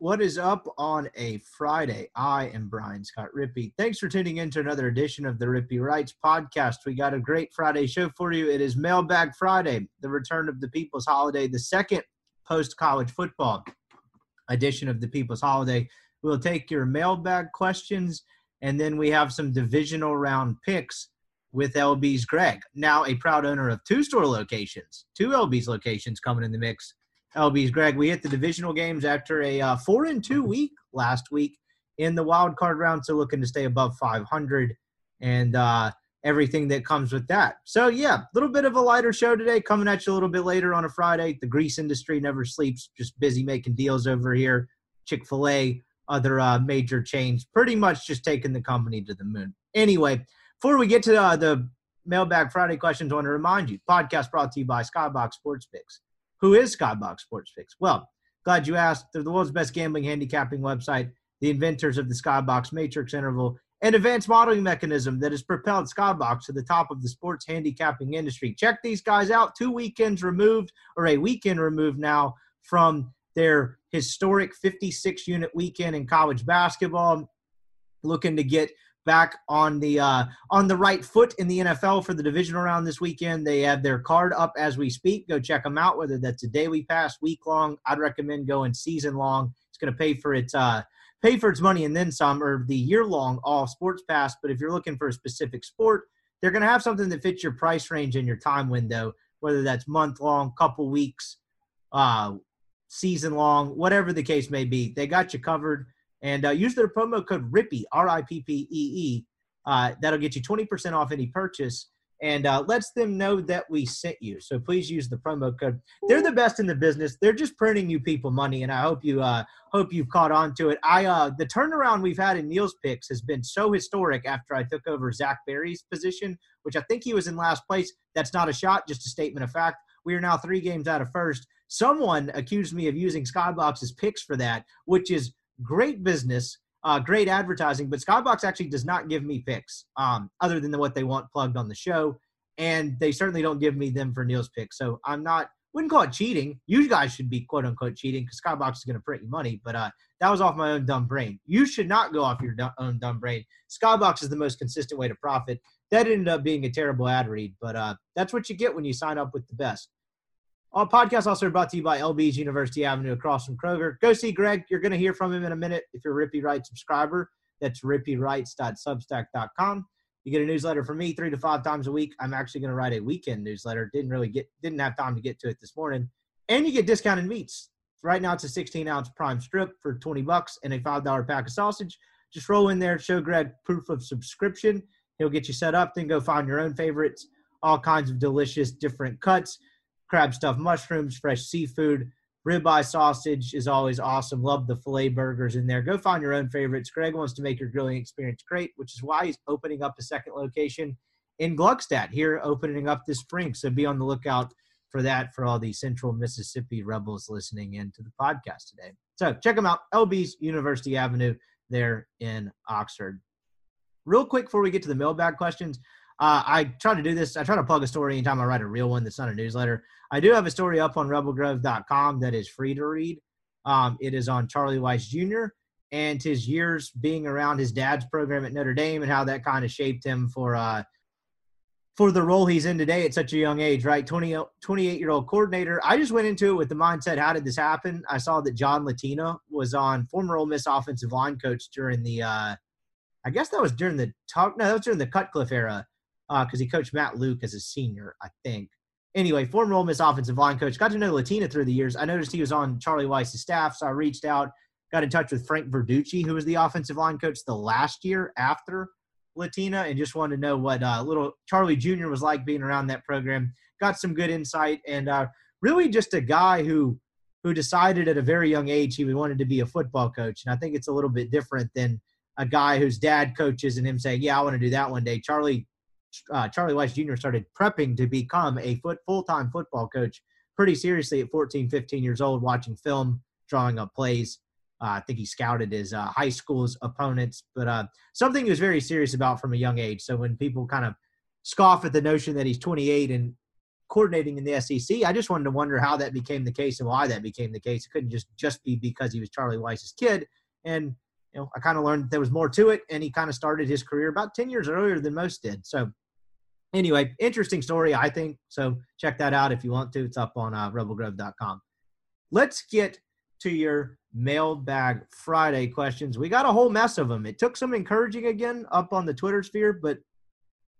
What is up on a Friday? I am Brian Scott Rippy. Thanks for tuning in to another edition of the Rippy Writes podcast. We got a great Friday show for you. It is Mailbag Friday, the return of the People's Holiday, the second post college football edition of the People's Holiday. We'll take your mailbag questions, and then we have some divisional round picks with LB's Greg. Now, a proud owner of two store locations, two LB's locations coming in the mix LB's Greg. We hit the divisional games after a uh, four and two week last week in the wild card round, so looking to stay above 500 and uh, everything that comes with that. So yeah, a little bit of a lighter show today, coming at you a little bit later on a Friday. The grease industry never sleeps, just busy making deals over here. Chick Fil A, other uh, major chains, pretty much just taking the company to the moon. Anyway, before we get to the Mailbag Friday questions, I want to remind you, podcast brought to you by Skybox Sports Picks. Who is Skybox Sports Picks? Well, glad you asked. They're the world's best gambling handicapping website, the inventors of the Skybox Matrix interval, an advanced modeling mechanism that has propelled Skybox to the top of the sports handicapping industry. Check these guys out. Two weekends removed, or a weekend removed now from their historic 56 unit weekend in college basketball. Looking to get back on the uh, on the right foot in the NFL for the divisional round this weekend. They have their card up as we speak. Go check them out. Whether that's a daily pass, week long, I'd recommend going season long. It's going to pay for its uh, pay for its money and then some, or the year long all sports pass. But if you're looking for a specific sport, they're going to have something that fits your price range and your time window. Whether that's month long, couple weeks, uh, season long, whatever the case may be, they got you covered and uh, use their promo code RIPPE, R I P P E E. Uh, that'll get you 20% off any purchase and uh, lets them know that we sent you. So please use the promo code. They're the best in the business. They're just printing you people money, and I hope you uh, hope you've caught on to it. I uh, the turnaround we've had in Neil's picks has been so historic after I took over Zach Berry's position, which I think he was in last place. That's not a shot, just a statement of fact. We are now three games out of first. Someone accused me of using Skybox's picks for that, which is great business, uh, great advertising, but Skybox actually does not give me picks um, other than what they want plugged on the show. And they certainly don't give me them for Neil's picks. So I'm not, wouldn't call it cheating. You guys should be quote unquote cheating because Skybox is going to print you money. But uh, that was off my own dumb brain. You should not go off your own dumb brain. Skybox is the most consistent way to profit. That ended up being a terrible ad read, but uh, that's what you get when you sign up with the best. Our podcast also brought to you by LB's University Avenue across from Kroger. Go see Greg. You're going to hear from him in a minute if you're Rippy Wright subscriber. That's rippywrites.substack.com. You get a newsletter from me three to five times a week. I'm actually going to write a weekend newsletter. Didn't really get, didn't have time to get to it this morning. And you get discounted meats. Right now it's a 16 ounce prime strip for 20 bucks and a $5 pack of sausage. Just roll in there, show Greg proof of subscription. He'll get you set up. Then go find your own favorites. All kinds of delicious different cuts crab stuffed mushrooms, fresh seafood, ribeye sausage is always awesome. Love the filet burgers in there. Go find your own favorites. Greg wants to make your grilling experience great, which is why he's opening up a second location in Gluckstadt here, opening up this spring. So be on the lookout for that for all the Central Mississippi rebels listening in to the podcast today. So check them out. LB's University Avenue there in Oxford. Real quick before we get to the mailbag questions, Uh, I try to do this. I try to plug a story anytime I write a real one that's not a newsletter. I do have a story up on rebelgrove.com that is free to read. Um, it is on Charlie Weis Jr. and his years being around his dad's program at Notre Dame and how that kind of shaped him for uh, for the role he's in today at such a young age, right? 20, 28 year old coordinator. I just went into it with the mindset, how did this happen? I saw that John Latina was on former Ole Miss offensive line coach during the, uh, I guess that was during the talk. No, that was during the Cutcliffe era because uh, he coached Matt Luke as a senior, I think. Anyway, former Ole Miss offensive line coach. Got to know Latina through the years. I noticed he was on Charlie Weis's staff, so I reached out, got in touch with Frank Verducci, who was the offensive line coach the last year after Latina and just wanted to know what uh, little Charlie Jr. was like being around that program. Got some good insight and uh, really just a guy who who decided at a very young age he wanted to be a football coach. And I think it's a little bit different than a guy whose dad coaches and him saying, "Yeah, I want to do that one day." Charlie uh, Charlie Weis Jr. started prepping to become a foot full-time football coach pretty seriously at 14, 15 years old, watching film, drawing up plays. Uh, I think he scouted his uh, high school's opponents, but uh, something he was very serious about from a young age. So when people kind of scoff at the notion that he's 28 and coordinating in the SEC, I just wanted to wonder how that became the case and why that became the case. It couldn't just just be because he was Charlie Weis's kid. And you know, I kind of learned there was more to it, and he kind of started his career about 10 years earlier than most did. So anyway, interesting story, I think. So check that out if you want to. It's up on uh, rebelgrove.com. Let's get to your mailbag Friday questions. We got a whole mess of them. It took some encouraging again up on the Twitter sphere, but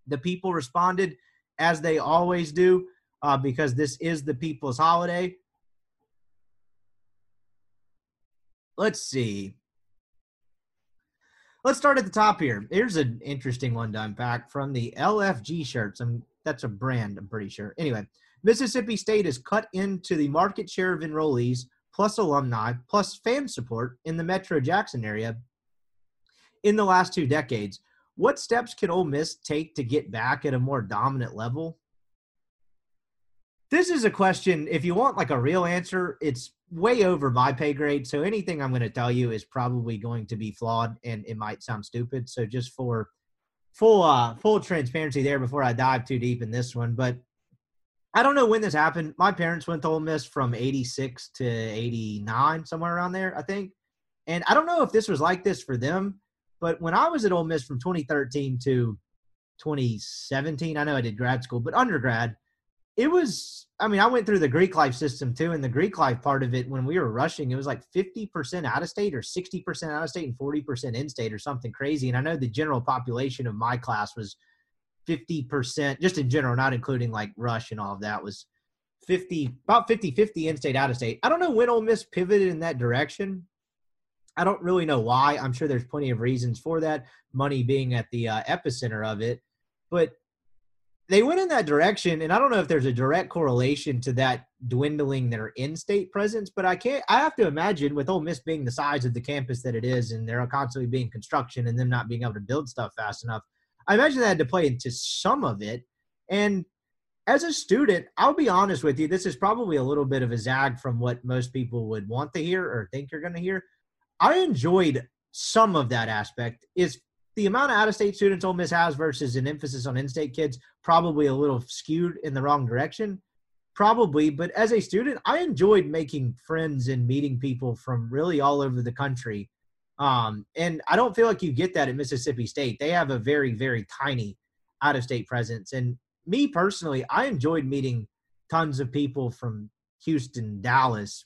the people responded as they always do uh, because this is the people's holiday. Let's see. Let's start at the top here. Here's an interesting one to unpack from the LFG shirts. I'm, that's a brand, I'm pretty sure. Anyway, Mississippi State is cut into the market share of enrollees plus alumni, plus fan support in the Metro Jackson area in the last two decades. What steps can Ole Miss take to get back at a more dominant level? This is a question. If you want like a real answer, it's way over my pay grade. So anything I'm going to tell you is probably going to be flawed, and it might sound stupid. So just for full uh, full transparency there, before I dive too deep in this one, but I don't know when this happened. My parents went to Ole Miss from 86 to 89, somewhere around there, I think. And I don't know if this was like this for them, but when I was at Ole Miss from 2013 to 2017, I know I did grad school, but undergrad, it was, I mean, I went through the Greek life system too. And the Greek life part of it, when we were rushing, it was like 50% out of state or 60% out of state and 40% in state or something crazy. And I know the general population of my class was – 50%, just in general, not including like Rush and all of that, was 50, about 50 50 in state, out of state. I don't know when Ole Miss pivoted in that direction. I don't really know why. I'm sure there's plenty of reasons for that, money being at the uh, epicenter of it. But they went in that direction, and I don't know if there's a direct correlation to that dwindling their in-state presence. But I can't. I have to imagine with Ole Miss being the size of the campus that it is, and they're constantly being construction, and them not being able to build stuff fast enough, I imagine that had to play into some of it. And as a student, I'll be honest with you, this is probably a little bit of a zag from what most people would want to hear or think you're going to hear. I enjoyed some of that aspect. Is the amount of out-of-state students Ole Miss has versus an emphasis on in-state kids probably a little skewed in the wrong direction? Probably, but as a student, I enjoyed making friends and meeting people from really all over the country um, and I don't feel like you get that at Mississippi State. They have a very, very tiny out of state presence. And me personally, I enjoyed meeting tons of people from Houston, Dallas,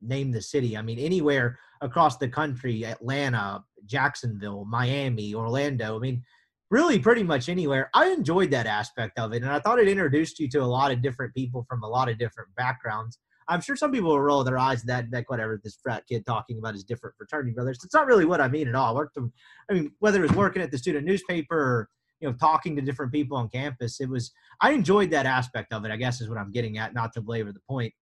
name the city. I mean, anywhere across the country, Atlanta, Jacksonville, Miami, Orlando. I mean, really pretty much anywhere. I enjoyed that aspect of it. And I thought it introduced you to a lot of different people from a lot of different backgrounds. I'm sure some people will roll their eyes at that, like whatever this frat kid talking about his different fraternity brothers. It's not really what I mean at all. I mean, whether it was working at the student newspaper or you know talking to different people on campus, it was I enjoyed that aspect of it. I guess is what I'm getting at, not to belabor the point.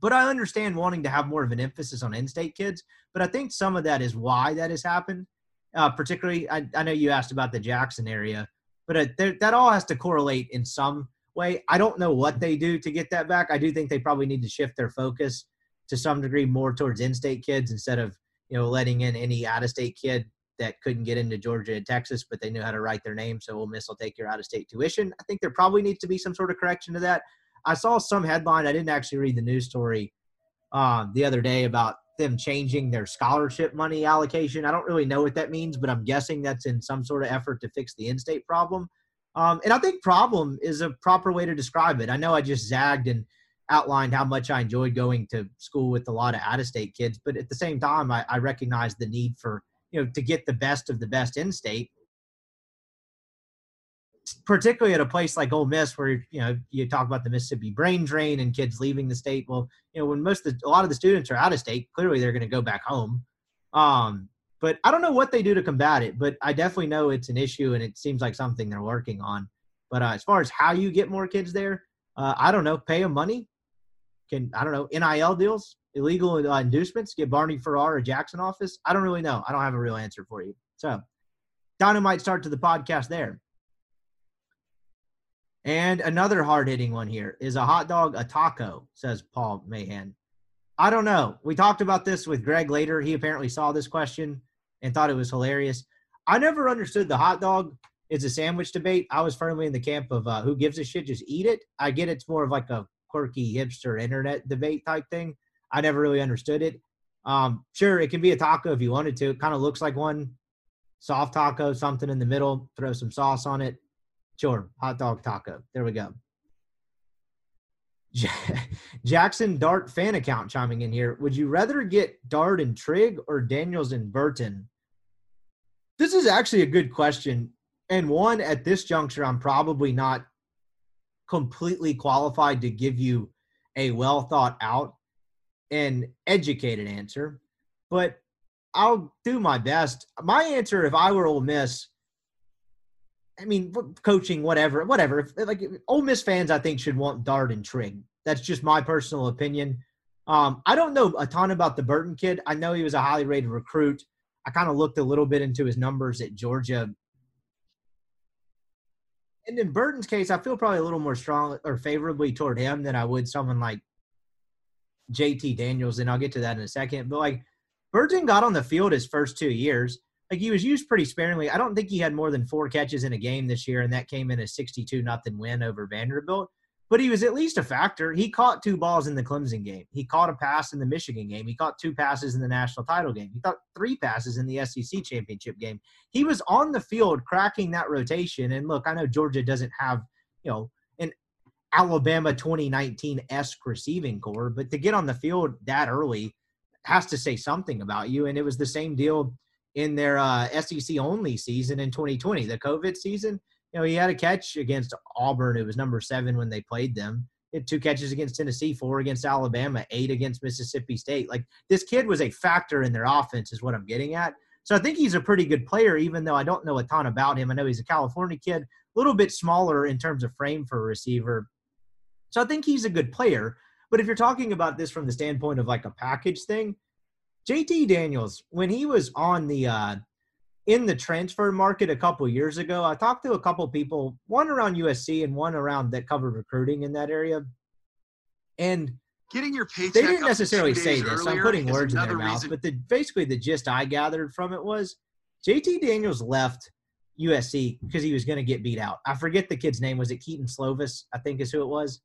But I understand wanting to have more of an emphasis on in-state kids. But I think some of that is why that has happened. Uh, particularly, I, I know you asked about the Jackson area, but uh, that all has to correlate in some way. I don't know what they do to get that back. I do think they probably need to shift their focus to some degree more towards in-state kids instead of you know letting in any out-of-state kid that couldn't get into Georgia and Texas, but they knew how to write their name. So Ole Miss will take your out of state tuition. I think there probably needs to be some sort of correction to that. I saw some headline. I didn't actually read the news story um, the other day about them changing their scholarship money allocation. I don't really know what that means, but I'm guessing that's in some sort of effort to fix the in-state problem. Um, and I think problem is a proper way to describe it. I know I just zagged and outlined how much I enjoyed going to school with a lot of out-of-state kids, but at the same time, I, I recognize the need for you know to get the best of the best in-state particularly at a place like Ole Miss, where you know you talk about the Mississippi brain drain and kids leaving the state. Well, you know when most of the, a lot of the students are out of state, clearly they're going to go back home. Um, but I don't know what they do to combat it. But I definitely know it's an issue, and it seems like something they're working on. But uh, as far as how you get more kids there, uh, I don't know. Pay them money. Can I don't know NIL deals, illegal uh, inducements. Get Barney Farrar a Jackson office. I don't really know. I don't have a real answer for you. So, dynamite start to the podcast there. And another hard hitting one here is a hot dog a taco, says Paul Mahan. I don't know. We talked about this with Greg later. He apparently saw this question and thought it was hilarious. I never understood the hot dog is a sandwich debate. I was firmly in the camp of uh, who gives a shit, just eat it. I get it's more of like a quirky hipster internet debate type thing. I never really understood it. Um, sure, it can be a taco if you wanted to. It kind of looks like one soft taco, something in the middle, throw some sauce on it. Sure, hot dog taco. There we go. Jackson Dart fan account chiming in here. Would you rather get Dart and Trigg or Daniels and Burton? This is actually a good question. And one at this juncture, I'm probably not completely qualified to give you a well thought out and educated answer, but I'll do my best. My answer, if I were Ole Miss, I mean, coaching, whatever, whatever. Like Ole Miss fans, I think should want Dart and Trigg. That's just my personal opinion. Um, I don't know a ton about the Burton kid. I know he was a highly rated recruit. I kind of looked a little bit into his numbers at Georgia. And in Burton's case, I feel probably a little more strong or favorably toward him than I would someone like JT Daniels. And I'll get to that in a second. But like Burton got on the field his first two years like he was used pretty sparingly. I don't think he had more than four catches in a game this year, and that came in a 62 nothing win over Vanderbilt. But he was at least a factor. He caught two balls in the Clemson game. He caught a pass in the Michigan game. He caught two passes in the national title game. He caught three passes in the SEC championship game. He was on the field cracking that rotation. And look, I know Georgia doesn't have, you know, an Alabama 2019 esque receiving core, but to get on the field that early has to say something about you. And it was the same deal in their uh, SEC only season in 2020, the COVID season. You know, he had a catch against Auburn. It was number seven when they played them. He had two catches against Tennessee, four against Alabama, eight against Mississippi State. Like this kid was a factor in their offense, is what I'm getting at. So I think he's a pretty good player, even though I don't know a ton about him. I know he's a California kid, a little bit smaller in terms of frame for a receiver. So I think he's a good player. But if you're talking about this from the standpoint of like a package thing, JT Daniels, when he was on the uh, in the transfer market a couple years ago, I talked to a couple people, one around USC and one around that covered recruiting in that area, and getting your paycheck. They didn't necessarily say this. I'm putting words in their reason. mouth, but the, basically the gist I gathered from it was JT Daniels left USC because he was going to get beat out. I forget the kid's name. Was it Kedon Slovis? I think is who it was.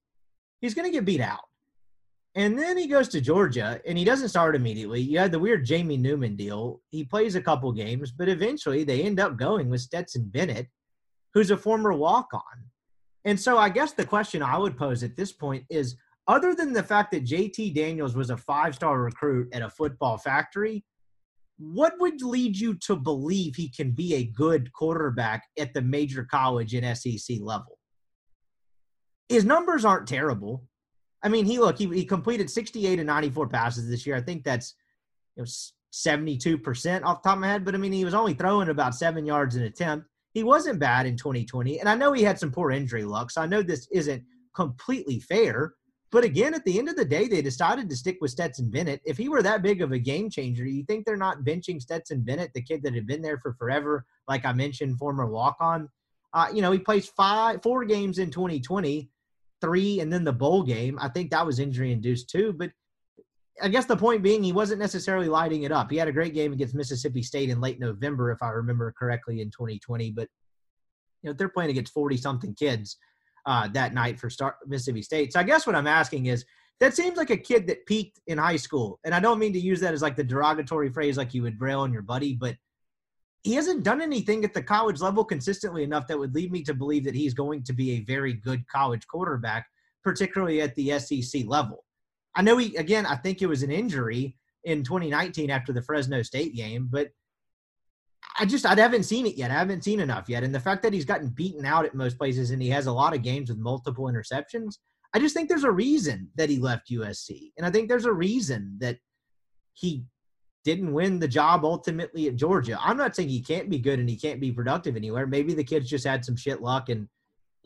He's going to get beat out. And then he goes to Georgia and he doesn't start immediately. You had the weird Jamie Newman deal. He plays a couple games, but eventually they end up going with Stetson Bennett, who's a former walk on. And so I guess the question I would pose at this point is other than the fact that JT Daniels was a five star recruit at a football factory, what would lead you to believe he can be a good quarterback at the major college and SEC level? His numbers aren't terrible. I mean, he look he, he completed 68 and 94 passes this year. I think that's you know 72% off the top of my head, but I mean he was only throwing about seven yards an attempt. He wasn't bad in 2020, and I know he had some poor injury luck, so I know this isn't completely fair. But again, at the end of the day, they decided to stick with Stetson Bennett. If he were that big of a game changer, you think they're not benching Stetson Bennett, the kid that had been there for forever, like I mentioned, former walk on. Uh, you know, he plays five, four games in 2020 three and then the bowl game. I think that was injury induced too. But I guess the point being, he wasn't necessarily lighting it up. He had a great game against Mississippi State in late November, if I remember correctly, in 2020. But you know, they're playing against 40 something kids uh, that night for start Mississippi State. So I guess what I'm asking is, that seems like a kid that peaked in high school, and I don't mean to use that as like the derogatory phrase, like you would rail on your buddy, but he hasn't done anything at the college level consistently enough that would lead me to believe that he's going to be a very good college quarterback, particularly at the SEC level. I know he, again, I think it was an injury in 2019 after the Fresno State game, but I just I haven't seen it yet. I haven't seen enough yet. And the fact that he's gotten beaten out at most places and he has a lot of games with multiple interceptions, I just think there's a reason that he left USC. And I think there's a reason that he didn't win the job ultimately at Georgia. I'm not saying he can't be good and he can't be productive anywhere. Maybe the kids just had some shit luck and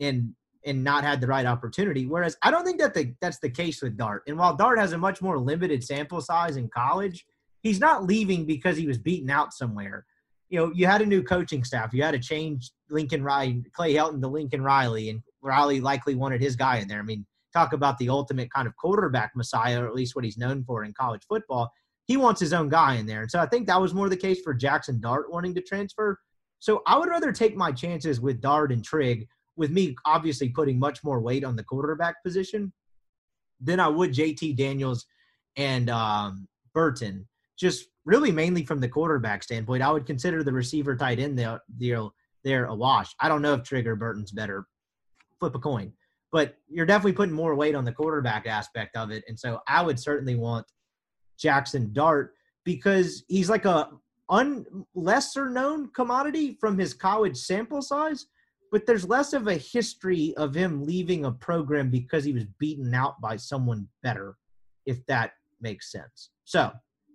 and and not had the right opportunity. Whereas I don't think that the, that's the case with Dart. And while Dart has a much more limited sample size in college, he's not leaving because he was beaten out somewhere. You know, you had a new coaching staff. You had to change Lincoln Riley, Clay Helton to Lincoln Riley, and Riley likely wanted his guy in there. I mean, talk about the ultimate kind of quarterback messiah, or at least what he's known for in college football. He wants his own guy in there. And so I think that was more the case for Jackson Dart wanting to transfer. So I would rather take my chances with Dart and Trigg with me obviously putting much more weight on the quarterback position than I would JT Daniels and um, Burton. Just really mainly from the quarterback standpoint, I would consider the receiver tight end there, there, there a wash. I don't know if Trigger Burton's better. Flip a coin. But you're definitely putting more weight on the quarterback aspect of it. And so I would certainly want Jackson Dart because he's like a un lesser known commodity from his college sample size but there's less of a history of him leaving a program because he was beaten out by someone better, if that makes sense. So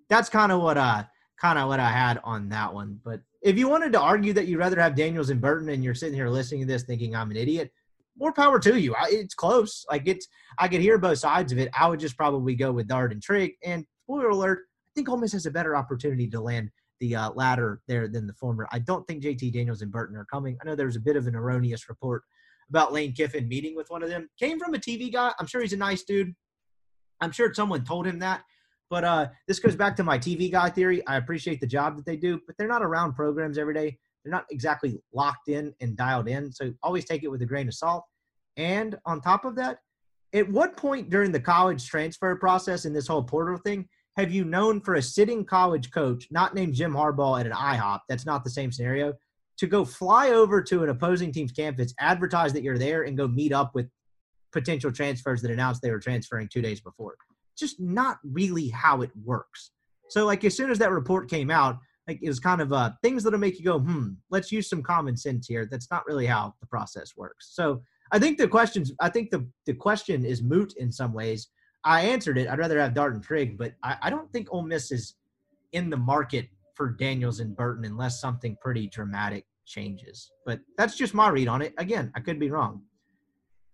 that's kind of what uh, I kind of what I had on that one. But if you wanted to argue that you'd rather have Daniels and Burton, and you're sitting here listening to this thinking I'm an idiot, more power to you. It's close. Like it's, I could hear both sides of it. I would just probably go with Dart and Trigg. And spoiler alert, I think Ole Miss has a better opportunity to land the uh, latter there than the former. I don't think JT Daniels and Burton are coming. I know there was a bit of an erroneous report about Lane Kiffin meeting with one of them. Came from a TV guy. I'm sure he's a nice dude. I'm sure someone told him that. But uh, this goes back to my TV guy theory. I appreciate the job that they do, but they're not around programs every day. They're not exactly locked in and dialed in. So always take it with a grain of salt. And on top of that, at what point during the college transfer process and this whole portal thing have you known for a sitting college coach, not named Jim Harbaugh at an IHOP, that's not the same scenario, to go fly over to an opposing team's campus, advertise that you're there, and go meet up with potential transfers that announced they were transferring two days before? Just not really how it works. So, like, as soon as that report came out, like it was kind of uh, things that'll make you go, hmm, let's use some common sense here. That's not really how the process works. So, I think the questions, I think the the question is moot in some ways I answered it. I'd rather have Dart and Trigg, but I, I don't think Ole Miss is in the market for Daniels and Burton unless something pretty dramatic changes. But that's just my read on it. Again, I could be wrong.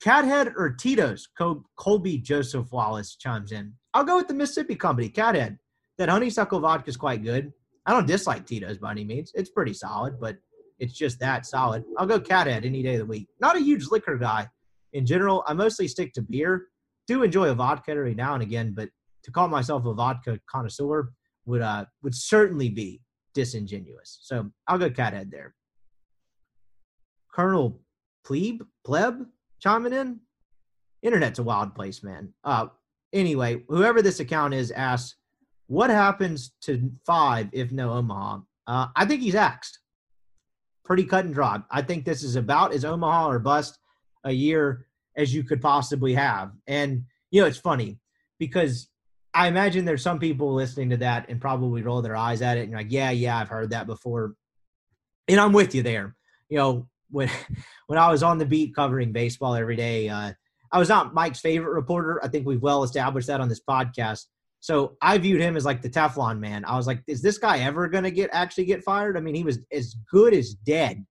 Cathead or Tito's? Col- Colby Joseph Wallace chimes in. I'll go with the Mississippi company, Cathead. That honeysuckle vodka is quite good. I don't dislike Tito's by any means. It's pretty solid, but it's just that solid. I'll go Cathead any day of the week. Not a huge liquor guy in general. I mostly stick to beer do enjoy a vodka every now and again, but to call myself a vodka connoisseur would uh would certainly be disingenuous. So I'll go cathead there. Colonel Plebe Pleb chiming in. Internet's a wild place, man. Uh anyway, whoever this account is asks, what happens to five if no Omaha? Uh, I think he's axed. Pretty cut and dry. I think this is about as Omaha or bust a year as you could possibly have. And you know, it's funny because I imagine there's some people listening to that and probably roll their eyes at it and like, yeah, yeah, I've heard that before. And I'm with you there. You know, when when I was on the beat covering baseball every day, uh, I was not Mike's favorite reporter. I think we've well established that on this podcast. So I viewed him as like the Teflon man. I was like, is this guy ever going to get actually get fired? I mean, he was as good as dead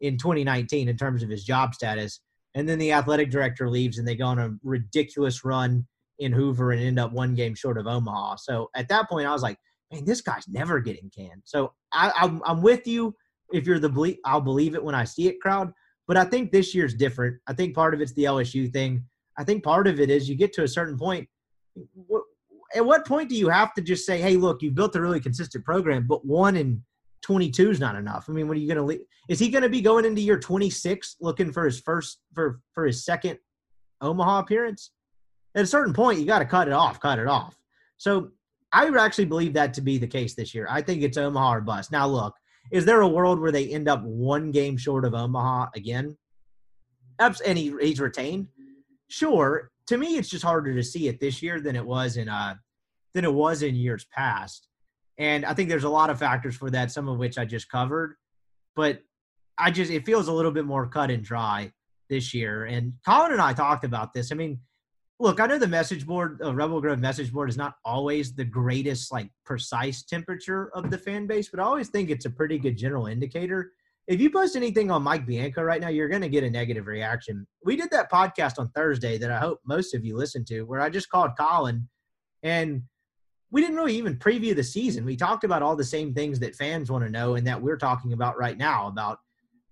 in 2019 in terms of his job status and then the athletic director leaves and they go on a ridiculous run in Hoover and end up one game short of Omaha. So at that point, I was like, man, this guy's never getting canned. So I, I'm, I'm with you. If you're the believe, I'll believe it when I see it crowd. But I think this year's different. I think part of it's the LSU thing. I think part of it is you get to a certain point. At what point do you have to just say, hey, look, you've built a really consistent program, but one in 22 is not enough? I mean, what are you going to leave? Is he going to be going into year 26 looking for his first, for, for his second Omaha appearance? At a certain point, you got to cut it off, cut it off. So I actually believe that to be the case this year. I think it's Omaha or bust. Now, look, is there a world where they end up one game short of Omaha again? And he, he's retained? Sure. To me, it's just harder to see it this year than it was in uh than it was in years past. And I think there's a lot of factors for that, some of which I just covered. But I just it feels a little bit more cut and dry this year. And Colin and I talked about this. I mean, look, I know the message board, uh, Rebel Grove message board, is not always the greatest, like precise temperature of the fan base, but I always think it's a pretty good general indicator. If you post anything on Mike Bianco right now, you're going to get a negative reaction. We did that podcast on Thursday that I hope most of you listened to, where I just called Colin and we didn't really even preview the season. We talked about all the same things that fans want to know and that we're talking about right now about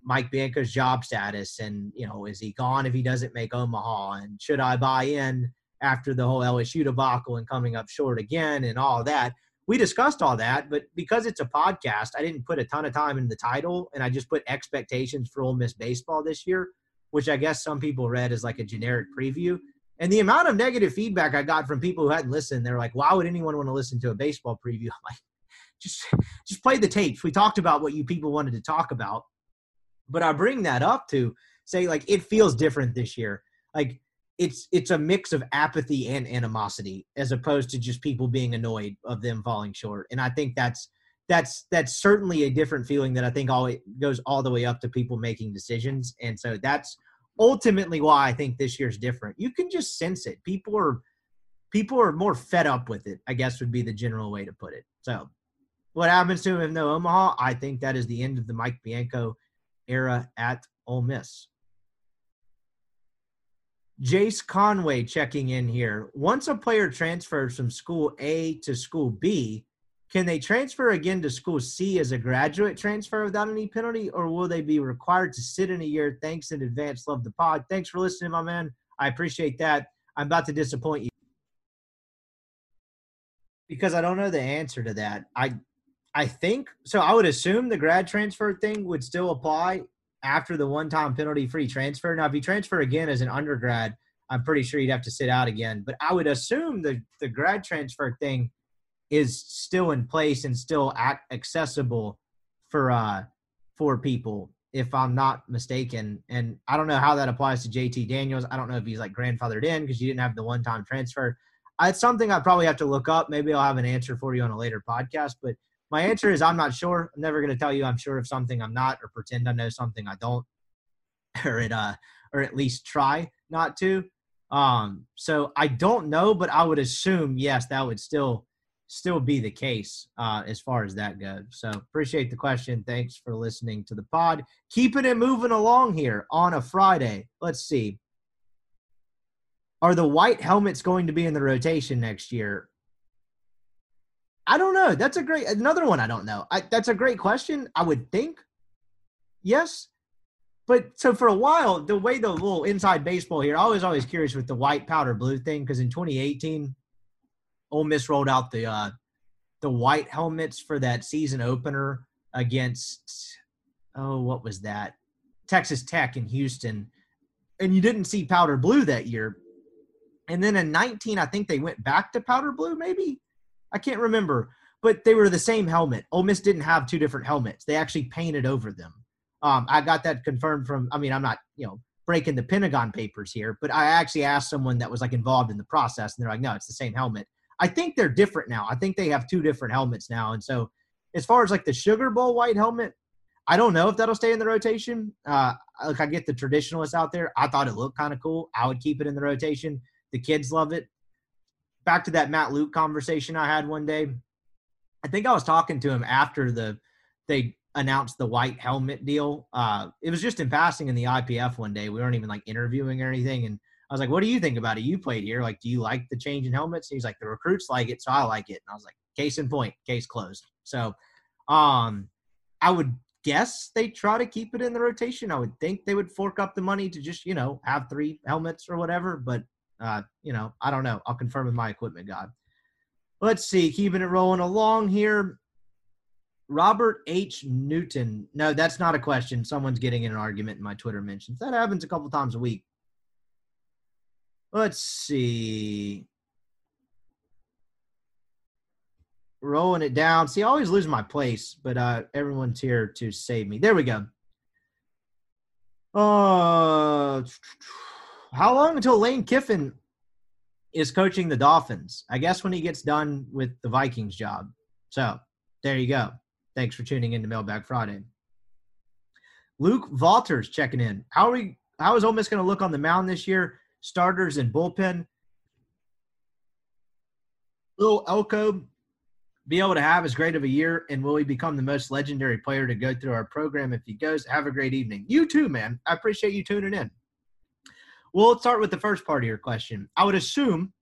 Mike Bianco's job status and, you know, is he gone if he doesn't make Omaha? And should I buy in after the whole LSU debacle and coming up short again and all that? We discussed all that, but because it's a podcast, I didn't put a ton of time in the title and I just put expectations for Ole Miss baseball this year, which I guess some people read as like a generic preview. And the amount of negative feedback I got from people who hadn't listened, they're like, why would anyone want to listen to a baseball preview? I'm like, just just play the tapes. We talked about what you people wanted to talk about. But I bring that up to say like it feels different this year. Like it's it's a mix of apathy and animosity as opposed to just people being annoyed of them falling short. And I think that's that's that's certainly a different feeling that I think all goes all the way up to people making decisions. And so that's ultimately why I think this year's different. You can just sense it. People are people are more fed up with it, I guess would be the general way to put it. So what happens to him the Omaha? I think that is the end of the Mike Bianco era at Ole Miss. Jace Conway checking in here. Once a player transfers from school A to school B, can they transfer again to school C as a graduate transfer without any penalty, or will they be required to sit in a year? Thanks in advance. Love the pod. Thanks for listening, my man. I appreciate that. I'm about to disappoint you because I don't know the answer to that. I I think so. I would assume the grad transfer thing would still apply after the one time penalty free transfer. Now, if you transfer again as an undergrad, I'm pretty sure you'd have to sit out again. But I would assume the, the grad transfer thing is still in place and still accessible for uh for people if I'm not mistaken. And I don't know how that applies to JT Daniels. I don't know if he's like grandfathered in because you didn't have the one time transfer. It's something I probably have to look up. Maybe I'll have an answer for you on a later podcast. But my answer is I'm not sure. I'm never going to tell you I'm sure of something I'm not, or pretend I know something I don't, or it uh, or at least try not to. Um, so I don't know, but I would assume yes, that would still still be the case uh, as far as that goes. So appreciate the question. Thanks for listening to the pod. Keeping it moving along here on a Friday. Let's see. Are the white helmets going to be in the rotation next year? I don't know. That's a great another one. I don't know. I, that's a great question. I would think yes, but so for a while, the way the little inside baseball here, I was always curious with the white powder blue thing because in 2018, Ole Miss rolled out the uh, the white helmets for that season opener against oh what was that Texas Tech in Houston, and you didn't see powder blue that year. And then in 19, I think they went back to powder blue maybe I can't remember, but they were the same helmet. Ole Miss didn't have two different helmets. They actually painted over them. Um, I got that confirmed from. I mean, I'm not you know breaking the Pentagon papers here, but I actually asked someone that was like involved in the process, and they're like, no, it's the same helmet. I think they're different now. I think they have two different helmets now, and so as far as like the Sugar Bowl white helmet, I don't know if that'll stay in the rotation. Uh, like I get the traditionalists out there. I thought it looked kind of cool. I would keep it in the rotation. The kids love it back to that Matt Luke conversation I had one day. I think I was talking to him after the they announced the white helmet deal. Uh, it was just in passing in the IPF one day. We weren't even like interviewing or anything. And I was like, "What do you think about it? You played here. Like, do you like the change in helmets?" And he's like, "The recruits like it, so I like it." And I was like, "Case in point, case closed." So, um, I would guess they try to keep it in the rotation. I would think they would fork up the money to just you know have three helmets or whatever. But uh, you know, I don't know. I'll confirm with my equipment guy. Let's see, keeping it rolling along here. Robert H. Newton. No, that's not a question. Someone's getting in an argument in my Twitter mentions. That happens a couple times a week. Let's see. Rolling it down. See, I always lose my place, but uh, everyone's here to save me. There we go. Uh, how long until Lane Kiffin is coaching the Dolphins? I guess when he gets done with the Vikings job. So there you go. Thanks for tuning in to Mailbag Friday. Luke Valters checking in. How are we? How is Ole Miss going to look on the mound this year? Starters and bullpen. Will Elko be able to have as great of a year, and will he become the most legendary player to go through our program if he goes? Have a great evening. You too, man. I appreciate you tuning in. Well, let's start with the first part of your question. I would assume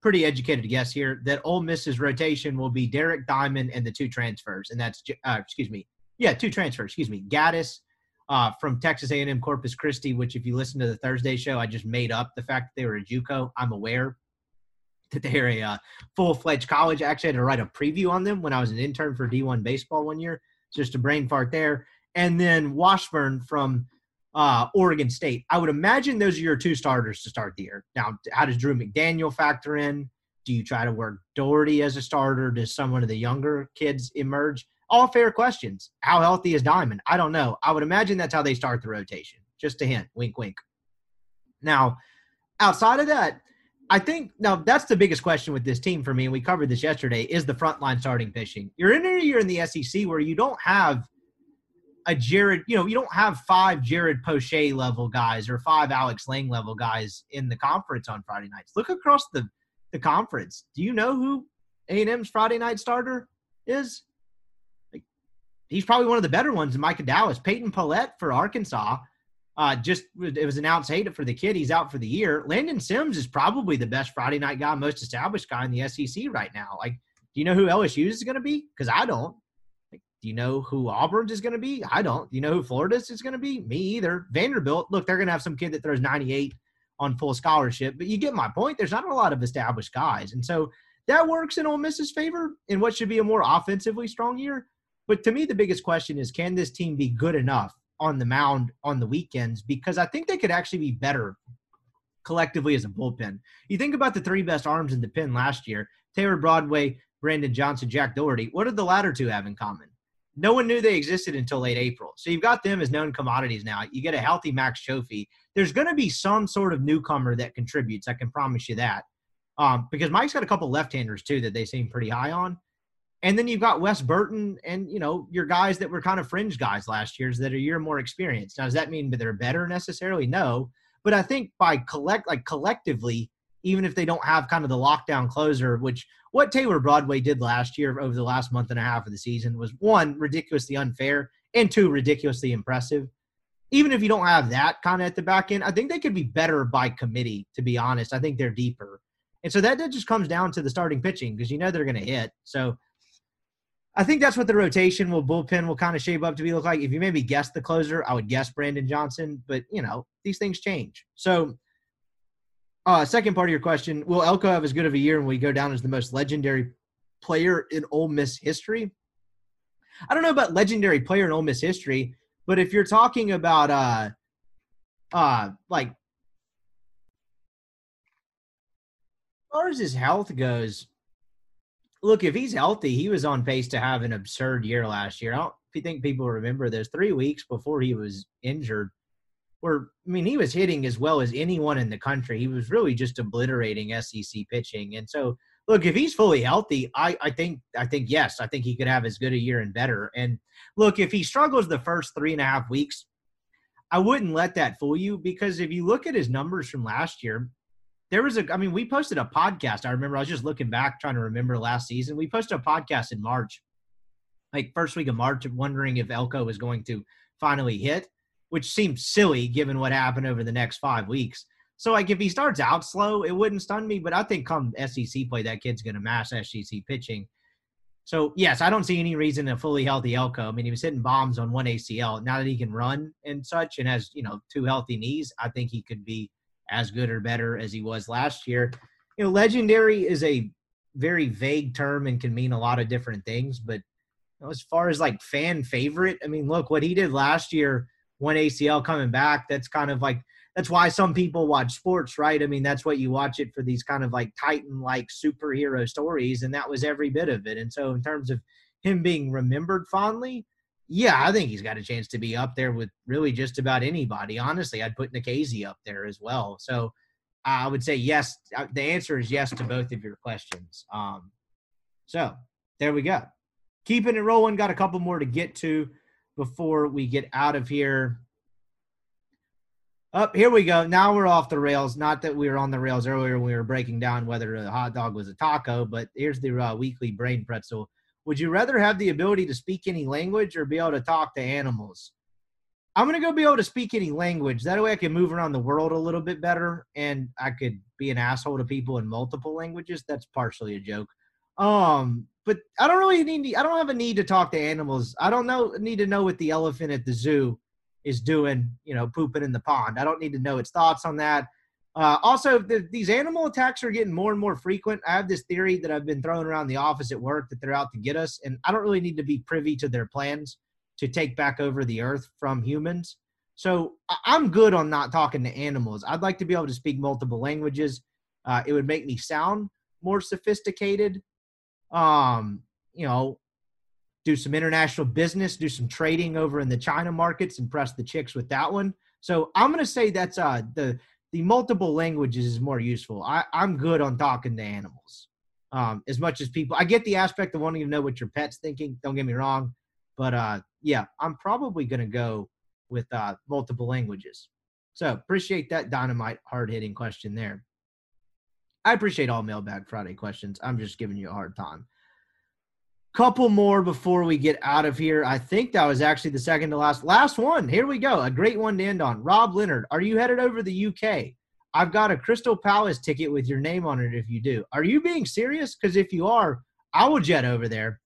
pretty educated guess here that Ole Miss's rotation will be Derek Diamond and the two transfers, and that's uh, excuse me, yeah, two transfers. Excuse me, Gaddis uh, from Texas A&M Corpus Christi, which if you listen to the Thursday show, I just made up the fact that they were a JUCO. I'm aware that they're a uh, full-fledged college. I actually had to write a preview on them when I was an intern for D1 baseball one year. It's Just a brain fart there. And then Washburn from uh, Oregon State. I would imagine those are your two starters to start the year. Now, how does Drew McDaniel factor in? Do you try to work Dougherty as a starter? Does some of the younger kids emerge? All fair questions. How healthy is Diamond? I don't know. I would imagine that's how they start the rotation. Just a hint. Wink, wink. Now, outside of that, I think now that's the biggest question with this team for me, and we covered this yesterday, is the frontline starting pitching. You're in a year in the SEC where you don't have – a Jared, you know, you don't have five Jared Poche level guys or five Alex Lange level guys in the conference on Friday nights. Look across the the conference. Do you know who A&M's Friday night starter is? Like, he's probably one of the better ones. Micah Dallas, Peyton Pallette for Arkansas. Uh, just it was announced, hey, for the kid, he's out for the year. Landon Sims is probably the best Friday night guy, most established guy in the SEC right now. Like, do you know who LSU is going to be? Because I don't. Do you know who Auburn's is going to be? I don't. Do you know who Florida's is going to be? Me either. Vanderbilt, look, they're going to have some kid that throws 98 on full scholarship, but you get my point. There's not a lot of established guys. And so that works in Ole Miss's favor in what should be a more offensively strong year. But to me, the biggest question is can this team be good enough on the mound on the weekends? Because I think they could actually be better collectively as a bullpen. You think about the three best arms in the pen last year Taylor Broadway, Brandon Johnson, Jack Dougherty. What did the latter two have in common? no one knew they existed until late April. So you've got them as known commodities now. You get a healthy Max Cioffi. There's going to be some sort of newcomer that contributes. I can promise you that. Um, because Mike's got a couple left-handers too that they seem pretty high on. And then you've got Wes Burton and you know your guys that were kind of fringe guys last year's that are year more experienced. Now, does that mean that they're better necessarily? No, but I think by collect like collectively, even if they don't have kind of the lockdown closer, which what Taylor Broadway did last year over the last month and a half of the season was one, ridiculously unfair, and two, ridiculously impressive. Even if you don't have that kind of at the back end, I think they could be better by committee, to be honest. I think they're deeper. And so that just comes down to the starting pitching because you know they're going to hit. So I think that's what the rotation will bullpen will kind of shape up to be look like. If you maybe guess the closer, I would guess Brandon Johnson, but you know, these things change. So uh, second part of your question: Will Elko have as good of a year when we go down as the most legendary player in Ole Miss history? I don't know about legendary player in Ole Miss history, but if you're talking about uh, uh, like as far as his health goes, look, if he's healthy, he was on pace to have an absurd year last year. I don't think people remember those three weeks before he was injured were I mean, he was hitting as well as anyone in the country. He was really just obliterating SEC pitching. And so look, if he's fully healthy, I, I think I think yes, I think he could have as good a year and better. And look, if he struggles the first three and a half weeks, I wouldn't let that fool you because if you look at his numbers from last year, there was a I mean, we posted a podcast. I remember I was just looking back trying to remember last season. We posted a podcast in March, like first week of March, wondering if Elko was going to finally hit which seems silly given what happened over the next five weeks. So, like, if he starts out slow, it wouldn't stun me. But I think come SEC play, that kid's going to mash SEC pitching. So, yes, I don't see any reason a fully healthy Elko. I mean, he was hitting bombs on one ACL. Now that he can run and such and has, you know, two healthy knees, I think he could be as good or better as he was last year. You know, legendary is a very vague term and can mean a lot of different things. But you know, as far as like fan favorite, I mean, look what he did last year when ACL coming back. That's kind of like that's why some people watch sports, right? I mean, that's what you watch it for these kind of like Titan like superhero stories, and that was every bit of it. And so, in terms of him being remembered fondly, yeah, I think he's got a chance to be up there with really just about anybody. Honestly, I'd put Nikhazy up there as well. So I would say yes. Uh, the answer is yes to both of your questions. Um, so there we go. Keeping it rolling. Got a couple more to get to before we get out of here. Up oh, here we go. Now we're off the rails. Not that we were on the rails earlier when we were breaking down whether a hot dog was a taco, but here's the uh, weekly brain pretzel. Would you rather have the ability to speak any language or be able to talk to animals? I'm gonna go be able to speak any language. That way I can move around the world a little bit better and I could be an asshole to people in multiple languages. That's partially a joke. Um, but I don't really need I don't have a need to talk to animals. I don't know need to know what the elephant at the zoo is doing, you know, pooping in the pond. I don't need to know its thoughts on that. Uh, also, the, these animal attacks are getting more and more frequent. I have this theory that I've been throwing around the office at work that they're out to get us, and I don't really need to be privy to their plans to take back over the earth from humans. So I'm good on not talking to animals. I'd like to be able to speak multiple languages. Uh, it would make me sound more sophisticated. Um, you know, do some international business, do some trading over in the China markets, impress the chicks with that one. So I'm going to say that's uh, the the multiple languages is more useful. I, I'm good on talking to animals. Um, as much as people, I get the aspect of wanting to know what your pet's thinking. Don't get me wrong, but uh, yeah, I'm probably going to go with uh, multiple languages. So appreciate that dynamite, hard hitting question there. I appreciate all mailbag Friday questions. I'm just giving you a hard time. Couple more before we get out of here. I think that was actually the second to last. Last one. Here we go. A great one to end on. Rob Leonard, are you headed over the UK? I've got a Crystal Palace ticket with your name on it if you do. Are you being serious? Because if you are, I will jet over there.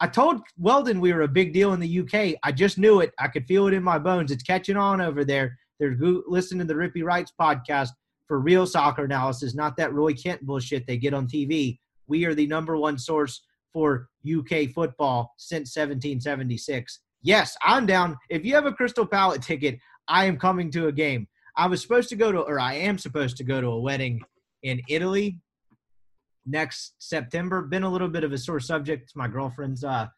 I told Weldon we were a big deal in the UK. I just knew it. I could feel it in my bones. It's catching on over there. They're listening to the Rippy Writes podcast for real soccer analysis, not that Roy Kent bullshit they get on TV. We are the number one source for UK football since 1776. Yes, I'm down. If you have a Crystal Palace ticket, I am coming to a game. I was supposed to go to, or I am supposed to go to a wedding in Italy next September. Been a little bit of a sore subject. It's my girlfriend's, uh,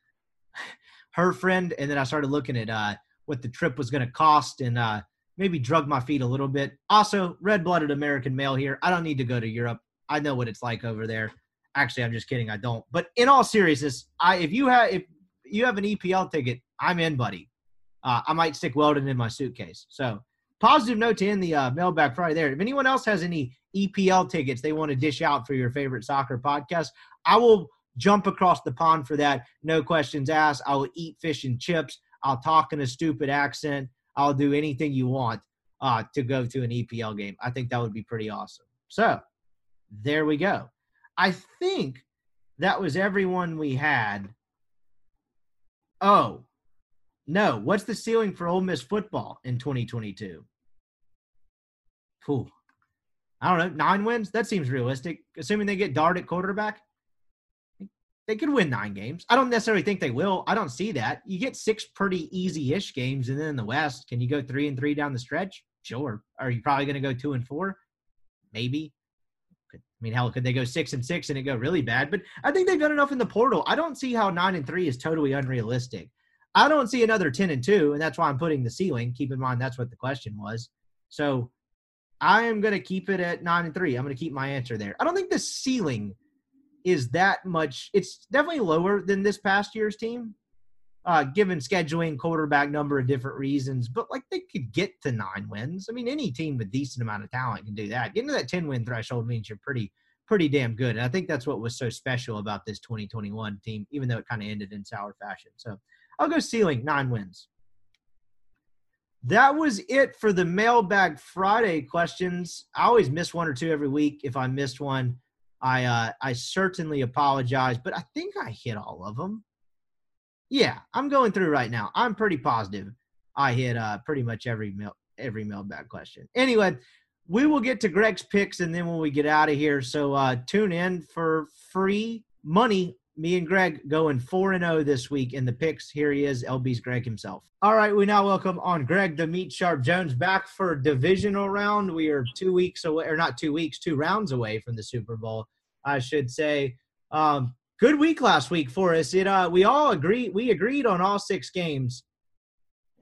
her friend, and then I started looking at uh, what the trip was going to cost, and uh, maybe drug my feet a little bit. Also, red-blooded American male here. I don't need to go to Europe. I know what it's like over there. Actually, I'm just kidding. I don't. But in all seriousness, I if you have if you have an EPL ticket, I'm in, buddy. Uh, I might stick Weldon in my suitcase. So positive note to end the uh, mailbag Friday there. If anyone else has any EPL tickets they want to dish out for your favorite soccer podcast, I will jump across the pond for that. No questions asked. I will eat fish and chips. I'll talk in a stupid accent. I'll do anything you want uh, to go to an EPL game. I think that would be pretty awesome. So there we go. I think that was everyone we had. Oh, no. What's the ceiling for Ole Miss football in 2022? Whew. I don't know, nine wins? That seems realistic. Assuming they get Dart at quarterback, they could win nine games. I don't necessarily think they will. I don't see that. You get six pretty easy-ish games, and then in the West, can you go three and three down the stretch? Sure. Are you probably going to go two and four? Maybe. I mean, hell, could they go six and six and it go really bad? But I think they've done enough in the portal. I don't see how nine and three is totally unrealistic. I don't see another ten and two, and that's why I'm putting the ceiling. Keep in mind that's what the question was. So I am going to keep it at nine and three. I'm going to keep my answer there. I don't think the ceiling is that much. It's definitely lower than this past year's team, uh, given scheduling, quarterback number of different reasons. But like they could get to nine wins. I mean, any team with decent amount of talent can do that. Getting to that ten win threshold means you're pretty pretty damn good. And I think that's what was so special about this 2021 team, even though it kind of ended in sour fashion. So I'll go ceiling nine wins that was it for the mailbag Friday questions. I always miss one or two every week. If I missed one, I uh, I certainly apologize, but I think I hit all of them. Yeah, I'm going through right now. I'm pretty positive I hit uh, pretty much every mail every mailbag question. Anyway, we will get to Greg's picks and then when we get out of here. So uh, tune in for free money. Me and Greg going 4 and 0 this week in the picks. Here he is, LB's Greg himself. All right, we now welcome on Greg the Meat Sharp Jones back for divisional round. We are two weeks away, or not two weeks, two rounds away from the Super Bowl, I should say. Um, good week last week for us. It uh, we all agree we agreed on all six games.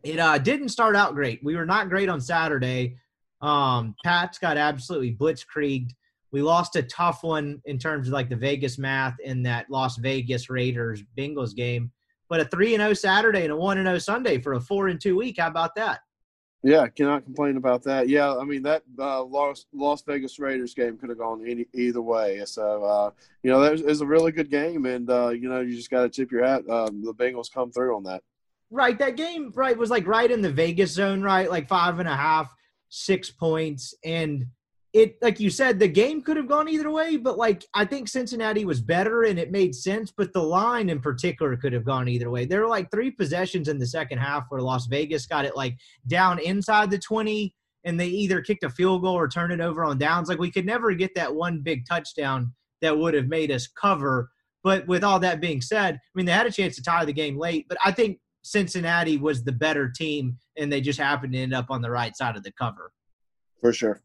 It uh, didn't start out great. We were not great on Saturday. Um, Pats got absolutely blitzkrieged. We lost a tough one in terms of like the Vegas math in that Las Vegas Raiders Bengals game. But a three and zero Saturday and a one and zero Sunday for a four and two week. How about that? Yeah, cannot complain about that. Yeah, I mean that uh, Las Las Vegas Raiders game could have gone any either way. So uh, you know that was a really good game, and uh, you know you just got to tip your hat. Um, the Bengals come through on that. Right, that game right was like right in the Vegas zone, right? Like five and a half six points. And it, like you said, the game could have gone either way, but like I think Cincinnati was better and it made sense. But the line in particular could have gone either way. There were like three possessions in the second half where Las Vegas got it like down inside the 20 and they either kicked a field goal or turned it over on downs. Like we could never get that one big touchdown that would have made us cover. But with all that being said, I mean, they had a chance to tie the game late, but I think Cincinnati was the better team, and they just happened to end up on the right side of the cover. For sure.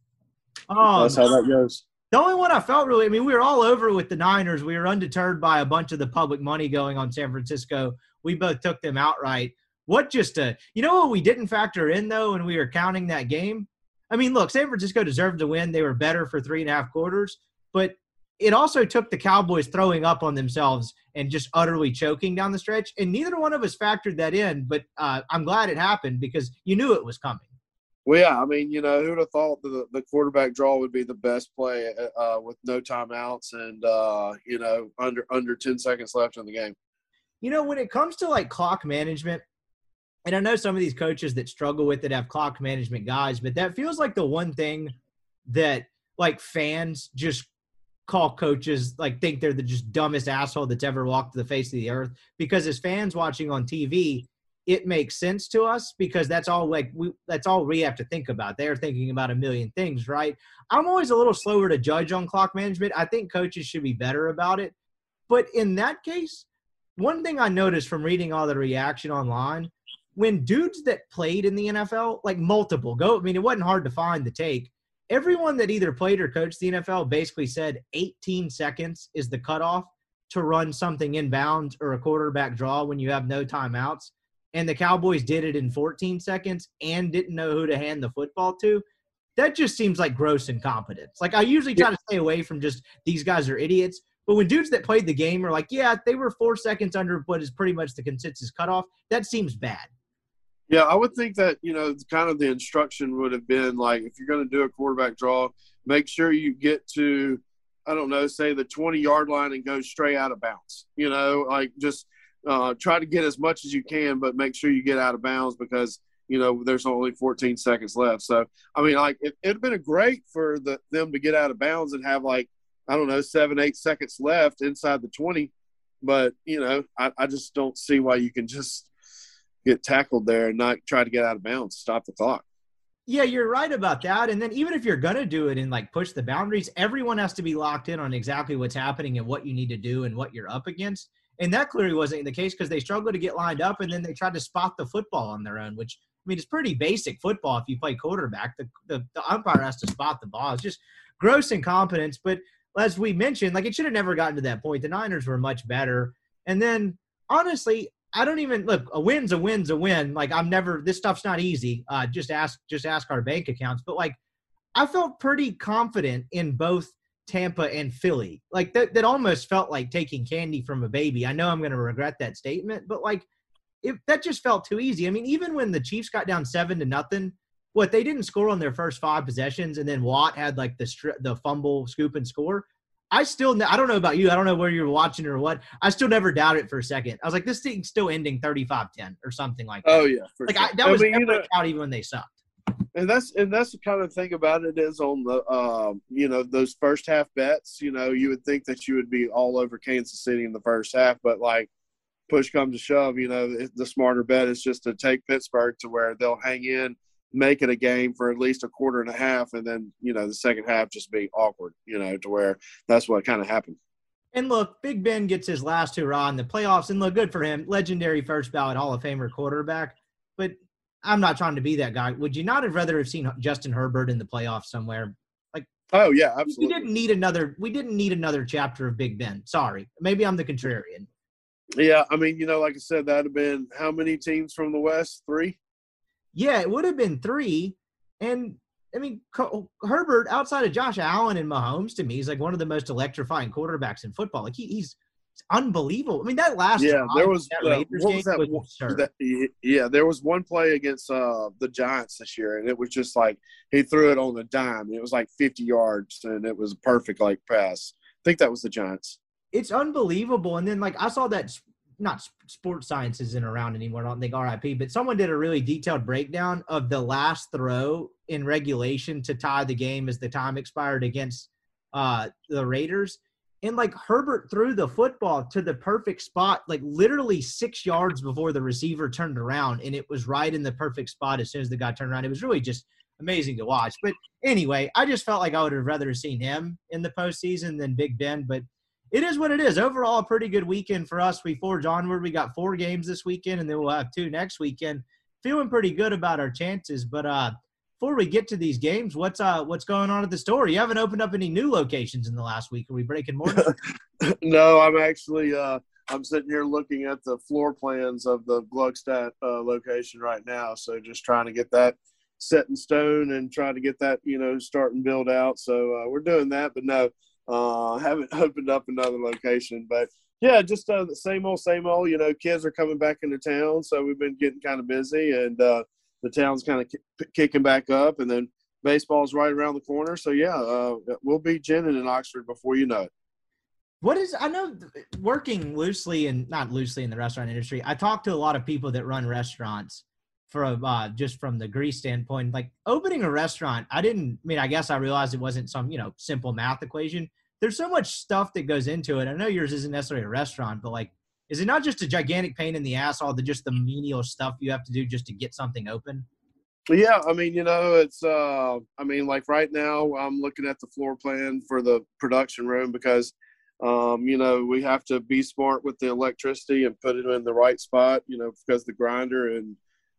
Um, That's how that goes. The only one I felt really, I mean, we were all over with the Niners. We were undeterred by a bunch of the public money going on San Francisco. We both took them outright. What just a, you know what we didn't factor in though, when we were counting that game? I mean, look, San Francisco deserved to win. They were better for three and a half quarters, but it also took the Cowboys throwing up on themselves and just utterly choking down the stretch. And neither one of us factored that in, but uh, I'm glad it happened because you knew it was coming. Well, yeah, I mean, you know, who would have thought the the quarterback draw would be the best play uh, uh, with no timeouts and uh, you know under under ten seconds left in the game. You know, when it comes to like clock management, and I know some of these coaches that struggle with it have clock management guys, but that feels like the one thing that like fans just call coaches like think they're the just dumbest asshole that's ever walked the face of the earth because as fans watching on TV it makes sense to us because that's all like we that's all we have to think about. They're thinking about a million things right? I'm always a little slower to judge on clock management. I think coaches should be better about it. But in that case one thing i noticed from reading all the reaction online when dudes that played in the nfl like multiple go i mean it wasn't hard to find the take. Everyone that either played or coached the NFL basically said 18 seconds is the cutoff to run something inbound or a quarterback draw when you have no timeouts. And the Cowboys did it in 14 seconds and didn't know who to hand the football to. That just seems like gross incompetence. Like I usually try to stay away from just these guys are idiots. But when dudes that played the game are like, yeah, they were four seconds under what is pretty much the consensus cutoff, that seems bad. Yeah, I would think that, you know, kind of the instruction would have been like if you're going to do a quarterback draw, make sure you get to, I don't know, say the 20 yard line and go straight out of bounds. You know, like just uh, try to get as much as you can, but make sure you get out of bounds because, you know, there's only 14 seconds left. So, I mean, like it, it'd been great for the, them to get out of bounds and have like, I don't know, seven, eight seconds left inside the 20. But, you know, I, I just don't see why you can just get tackled there and not try to get out of bounds, stop the clock. Yeah, you're right about that. And then even if you're gonna do it and like push the boundaries, everyone has to be locked in on exactly what's happening and what you need to do and what you're up against. And that clearly wasn't the case because they struggled to get lined up and then they tried to spot the football on their own, which I mean it's pretty basic football if you play quarterback. The the, the umpire has to spot the ball. It's just gross incompetence. But as we mentioned, like it should have never gotten to that point. The Niners were much better. And then honestly, I don't even look. A win's a win's a win. Like I'm never. This stuff's not easy. Uh, just ask. Just ask our bank accounts. But like, I felt pretty confident in both Tampa and Philly. Like that. That almost felt like taking candy from a baby. I know I'm going to regret that statement, but like, if that just felt too easy. I mean, even when the Chiefs got down seven to nothing, what they didn't score on their first five possessions, and then Watt had like the stri- the fumble, scoop, and score. I still, I don't know about you. I don't know where you're watching or what. I still never doubted it for a second. I was like, this thing's still ending 35 10 or something like that. Oh, yeah. like, sure. I, that was I mean, never you know, even when they sucked. And that's and that's the kind of thing about it is on the um, you know those first half bets you know you would think that you would be all over kansas city in the first half but like push comes to shove you know the smarter bet is just to take pittsburgh to where they'll hang in make it a game for at least a quarter and a half, and then you know the second half just be awkward. You know, to where that's what kind of happened. And look, Big Ben gets his last hurrah in the playoffs, and look good for him. Legendary first ballot Hall of Famer quarterback. But I'm not trying to be that guy. Would you not have rather have seen Justin Herbert in the playoffs somewhere? Like, oh yeah, absolutely. We didn't need another. We didn't need another chapter of Big Ben. Sorry, maybe I'm the contrarian. Yeah, I mean, you know, like I said, that'd have been how many teams from the West? Three. Yeah, it would have been three, and I mean, Herbert, outside of Josh Allen and Mahomes, to me, he's like one of the most electrifying quarterbacks in football. Like he, he's unbelievable. I mean, that last yeah, there was that uh, what was that, was that, yeah, there was one play against uh, the Giants this year, and it was just like he threw it on the dime. It was like 50 yards, and it was a perfect like pass. I think that was the Giants. It's unbelievable. And then like I saw that not sports science isn't around anymore. I don't think RIP, but someone did a really detailed breakdown of the last throw in regulation to tie the game as the time expired against uh, the Raiders. And like Herbert threw the football to the perfect spot, like literally six yards before the receiver turned around, and it was right in the perfect spot as soon as the guy turned around. It was really just amazing to watch. But anyway, I just felt like I would have rather seen him in the postseason than Big Ben. But it is what it is. Overall, a pretty good weekend for us. We forge onward. We got four games this weekend, and then we'll have two next weekend. Feeling pretty good about our chances. But uh, before we get to these games, what's uh what's going on at the store? You haven't opened up any new locations in the last week. Are we breaking more? no, I'm actually uh, I'm sitting here looking at the floor plans of the Gluckstadt uh, location right now. So just trying to get that set in stone and trying to get that you know start and build out. So uh, we're doing that, but no, uh, haven't opened up another location, but yeah, just uh, the same old, same old. You know, kids are coming back into town, so we've been getting kind of busy, and uh, the town's kind of k- kicking back up, and then baseball's right around the corner. So yeah, uh, we'll be ginning in Oxford before you know it. What is I know working loosely and not loosely in the restaurant industry. I talk to a lot of people that run restaurants, a uh, just from the grease standpoint, like opening a restaurant, I didn't I mean I guess I realized it wasn't some you know simple math equation. There's so much stuff that goes into it. I know yours isn't necessarily a restaurant, but like, is it not just a gigantic pain in the ass, all the just the menial stuff you have to do just to get something open? Yeah, I mean, you know, it's uh I mean, like right now I'm looking at the floor plan for the production room because um, you know, we have to be smart with the electricity and put it in the right spot, you know, because the grinder and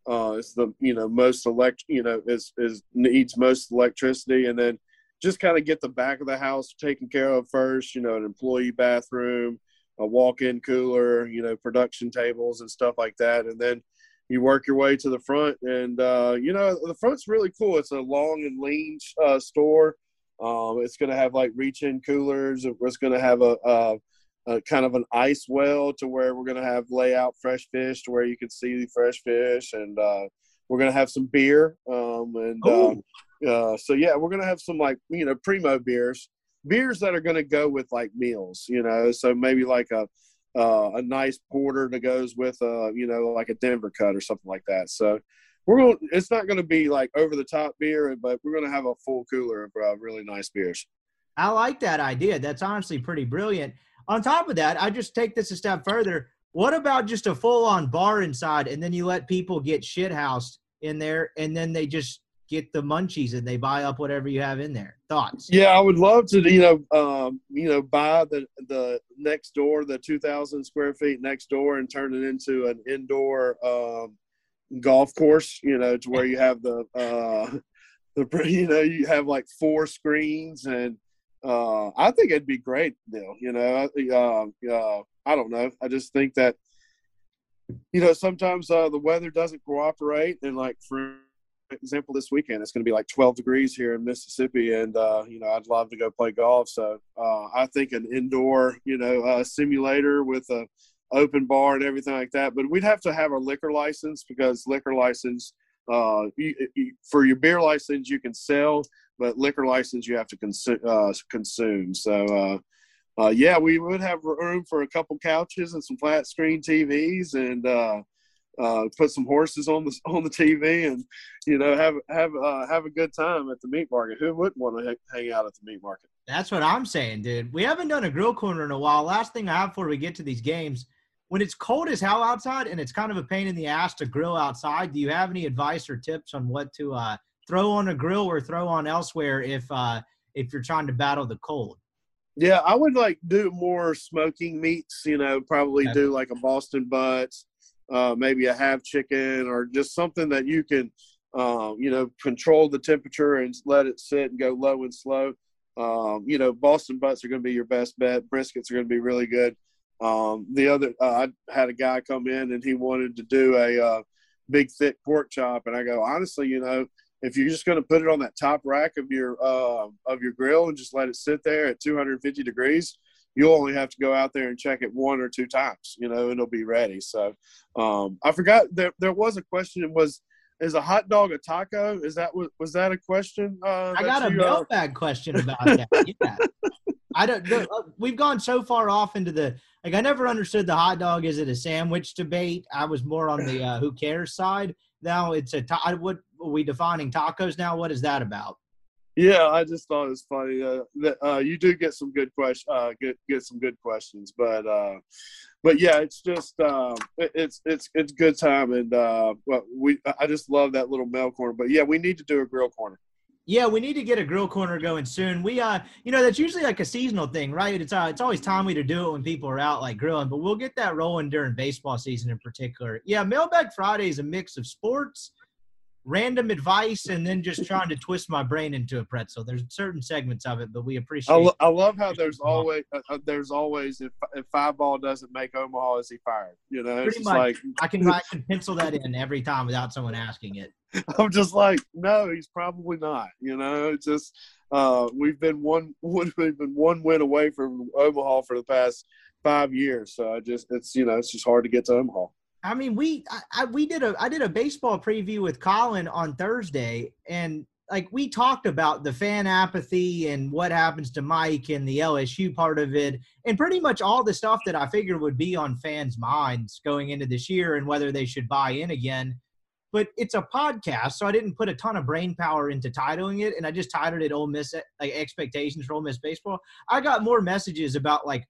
uh, it's the you know most elect you know is is needs most electricity, and then just kind of get the back of the house taken care of first. You know, an employee bathroom, a walk-in cooler, you know, production tables and stuff like that, and then you work your way to the front. And uh, you know, the front's really cool. It's a long and lean uh, store. Um, it's going to have like reach-in coolers. It's going to have a, a uh, kind of an ice well to where we're going to have layout fresh fish to where you can see the fresh fish and uh, we're going to have some beer um, and uh, uh, so yeah we're going to have some like you know primo beers beers that are going to go with like meals you know? So maybe like a uh, a nice porter that goes with a you know like a denver cut or something like that. So we're going it's not going to be like over the top beer but we're going to have a full cooler of uh, really nice beers. I like that idea. That's honestly pretty brilliant. On top of that, I just take this a step further. What about just a full on bar inside and then you let people get shit housed in there and then they just get the munchies and they buy up whatever you have in there? Thoughts? Yeah, I would love to, you know, um, you know, buy the the next door, the 2,000 square feet next door, and turn it into an indoor um, golf course. You know, to where you have the uh, the you know you have like four screens and uh, I think it'd be great, Bill. You know, uh, uh, I don't know. I just think that you know sometimes uh, the weather doesn't cooperate, and like for example, this weekend it's going to be like 12 degrees here in Mississippi, and uh, you know I'd love to go play golf. So uh, I think an indoor, you know, uh, simulator with a open bar and everything like that. But we'd have to have a liquor license because liquor license uh, you, you, for your beer license you can sell but liquor license you have to consume. Uh, consume. So, uh, uh, yeah, we would have room for a couple couches and some flat screen TVs, and uh, uh, put some horses on the on the TV, and you know have have uh, have a good time at the meat market. Who wouldn't want to hang out at the meat market? That's what I'm saying, dude. We haven't done a grill corner in a while. Last thing I have before we get to these games, when it's cold as hell outside and it's kind of a pain in the ass to grill outside, do you have any advice or tips on what to uh, throw on a grill or throw on elsewhere if uh, if you're trying to battle the cold? Yeah, I would like do more smoking meats. You know, probably Okay. do like a Boston butts, uh, maybe a half chicken, or just something that you can, um, you know, control the temperature and let it sit and go low and slow. Um, you know, Boston butts are going to be your best bet. Briskets are going to be really good. Um, the other, uh, I had a guy come in and he wanted to do a uh, big thick pork chop, and I go, honestly, you know, if you're just going to put it on that top rack of your uh, of your grill and just let it sit there at 250 degrees, you'll only have to go out there and check it one or two times. You know, and it'll be ready. So um, I forgot there there was a question. Was is a hot dog a taco? Is that was, was that a question? Uh, I got a you, uh, mailbag question about that. Yeah. I don't. The, uh, we've gone so far off into the like. I never understood the hot dog. Is it a sandwich debate? I was more on the uh, who cares side. Now it's a. Ta- what are we defining tacos now? What is that about? Yeah, I just thought it was funny uh, that uh, you do get some good question, uh, get get some good questions, but uh, but yeah, it's just um, it, it's it's it's good time, and uh, we I just love that little mail corner. But yeah, we need to do a grill corner. Yeah, we need to get a grill corner going soon. We uh, you know, that's usually like a seasonal thing, right? It's uh, it's always timely to do it when people are out like grilling, but we'll get that rolling during baseball season in particular. Yeah, Mailbag Friday is a mix of sports, random advice, and then just trying to twist my brain into a pretzel. There's certain segments of it, but we appreciate. I, lo- I love how there's always uh, uh, there's always if if five ball doesn't make Omaha, is he fired? You know, it's Pretty much. like I can I can pencil that in every time without someone asking it. I'm just like, no, he's probably not. You know, it's just uh, we've been one we've been one win away from Omaha for the past five years. So I just it's you know it's just hard to get to Omaha. I mean, we I, I we did a I did a baseball preview with Colin on Thursday, and like we talked about the fan apathy and what happens to Mike and the LSU part of it, and pretty much all the stuff that I figured would be on fans' minds going into this year and whether they should buy in again. But it's a podcast, so I didn't put a ton of brain power into titling it, and I just titled it "Ole Miss like expectations for Ole Miss baseball." I got more messages about like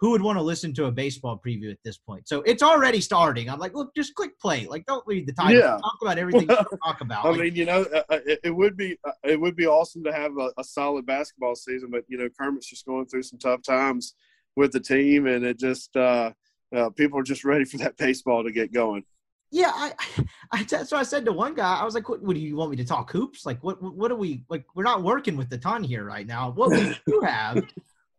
who would want to listen to a baseball preview at this point? So it's already starting. I'm like, look, just click play. Like, don't read the title. Yeah. Talk about everything you talk about. I Like, mean, you know, uh, uh, it, it would be uh, it would be awesome to have a, a solid basketball season, but you know, Kermit's just going through some tough times with the team, and it just uh, uh, people are just ready for that baseball to get going. yeah, I, I, that's what I said to one guy. I was like, what, what do you want me to talk hoops? Like, what, what are we, like, we're not working with the ton here right now. What we do have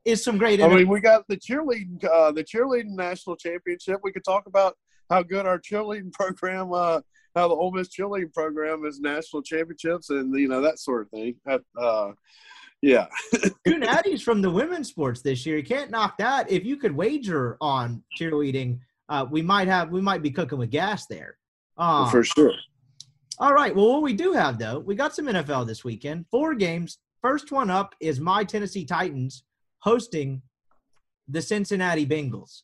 is some great, I mean, we got the cheerleading uh, the cheerleading national championship. We could talk about how good our cheerleading program, uh, how the Ole Miss cheerleading program is national championships, and you know that sort of thing. That, uh, yeah, two natties from the women's sports this year. You can't knock that. If you could wager on cheerleading, uh, we might have, we might be cooking with gas there. Uh, for sure. All right. Well, what we do have though, we got some NFL this weekend. Four games. First one up is my Tennessee Titans hosting the Cincinnati Bengals.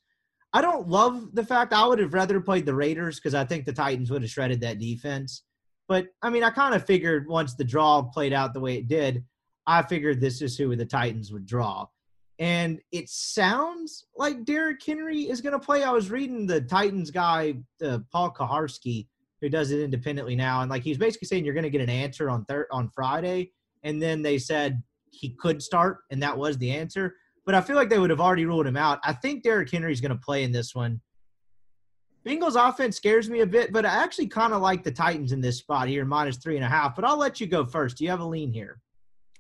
I don't love the fact I would have rather played the Raiders because I think the Titans would have shredded that defense. But I mean, I kind of figured once the draw played out the way it did, I figured this is who the Titans would draw. And it sounds like Derrick Henry is going to play. I was reading the Titans guy, uh, Paul Kuharsky, who does it independently now, and like he's basically saying you're going to get an answer on thir- on Friday, and then they said he could start, and that was the answer. But I feel like they would have already ruled him out. I think Derrick Henry's going to play in this one. Bengals offense scares me a bit, but I actually kind of like the Titans in this spot here, minus three and a half. But I'll let you go first. Do you have a lean here?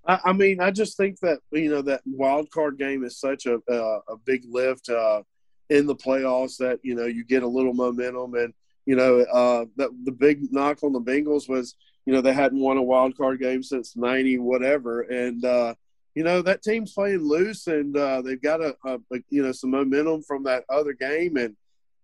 I, I mean, I just think that you know that wild card game is such a a, a big lift uh, in the playoffs that you know you get a little momentum, and you know uh, that the big knock on the Bengals was you know they hadn't won a wild card game since ninety whatever, and uh, you know that team's playing loose, and uh, they've got a, a you know some momentum from that other game, and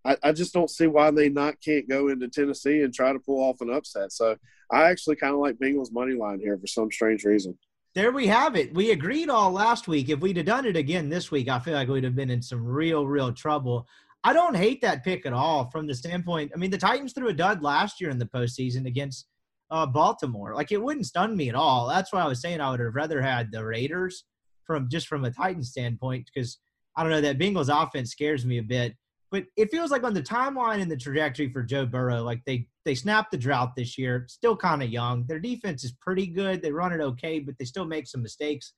I, I just don't see why they not can't go into Tennessee and try to pull off an upset. So I actually kind of like Bengals money line here for some strange reason. There we have it. We agreed all last week. If we'd have done it again this week, I feel like we'd have been in some real, real trouble. I don't hate that pick at all from the standpoint. I mean, the Titans threw a dud last year in the postseason against uh, Baltimore. Like it wouldn't stun me at all. That's why I was saying I would have rather had the Raiders from just from a Titan standpoint because I don't know that Bengals offense scares me a bit. But it feels like on the timeline and the trajectory for Joe Burrow, like they they snapped the drought this year. Still kind of young. Their defense is pretty good. They run it okay, but they still make some mistakes.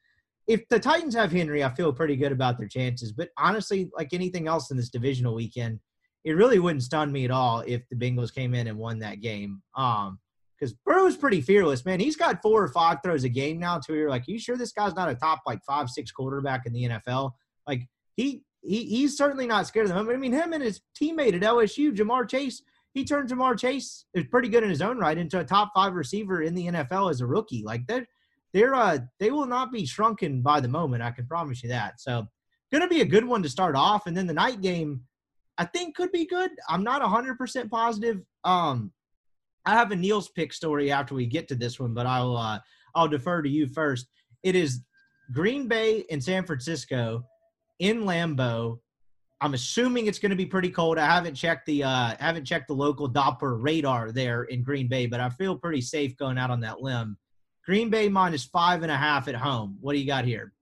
If the Titans have Henry, I feel pretty good about their chances. But honestly, like anything else in this divisional weekend, it really wouldn't stun me at all if the Bengals came in and won that game. Um, because Burrow's pretty fearless, man. He's got four or five throws a game now. To you're like, you sure this guy's not a top like five, six quarterback in the NFL? Like he he he's certainly not scared of them. I mean, him and his teammate at LSU, Ja'Marr Chase, he turned Ja'Marr Chase is pretty good in his own right into a top five receiver in the NFL as a rookie. Like they're they're uh they will not be shrunken by the moment. I can promise you that. So gonna be a good one to start off, and then the night game. I think could be good. I'm not 100% positive. Um, I have a Neil's pick story after we get to this one, but I'll uh, I'll defer to you first. It is Green Bay and San Francisco in Lambeau. I'm assuming it's going to be pretty cold. I haven't checked the uh, haven't checked the local Doppler radar there in Green Bay, but I feel pretty safe going out on that limb. Green Bay minus five and a half at home. What do you got here?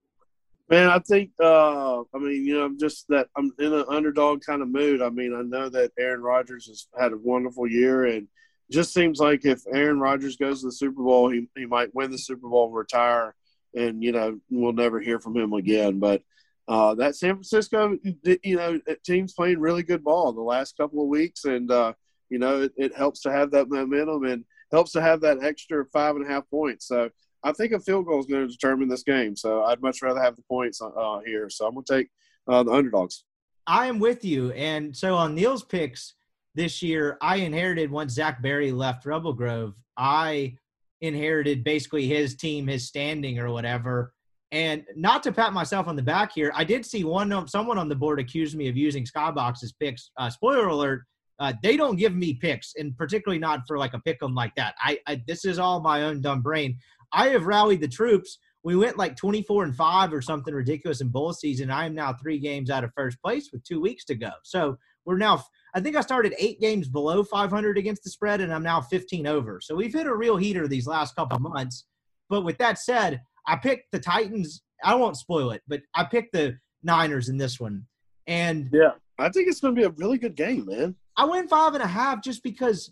Man, I think uh, I mean you know I'm just that I'm in an underdog kind of mood. I mean I know that Aaron Rodgers has had a wonderful year, and just seems like if Aaron Rodgers goes to the Super Bowl, he he might win the Super Bowl, retire, and you know we'll never hear from him again. But uh, that San Francisco, you know, team's playing really good ball the last couple of weeks, and uh, you know it, it, helps to have that momentum and helps to have that extra five and a half points. So I think a field goal is going to determine this game. So I'd much rather have the points uh, here. So I'm going to take uh, the underdogs. I am with you, and so on Neil's picks this year, I inherited once Zach Berry left Rebel Grove. I inherited basically his team, his standing or whatever and not to pat myself on the back here, I did see one someone on the board accuse me of using Skybox's picks. Uh, spoiler alert: uh, they don't give me picks, and particularly not for like a pick 'em like that. I, I this is all my own dumb brain. I have rallied the troops. We went like 24 and five or something ridiculous in bowl season. I am now three games out of first place with two weeks to go. So we're now. I think I started eight games below 500 against the spread, and I'm now 15 over. So we've hit a real heater these last couple months. But with that said, I picked the Titans. I won't spoil it, but I picked the Niners in this one. And yeah, I think it's going to be a really good game, man. I went five and a half just because,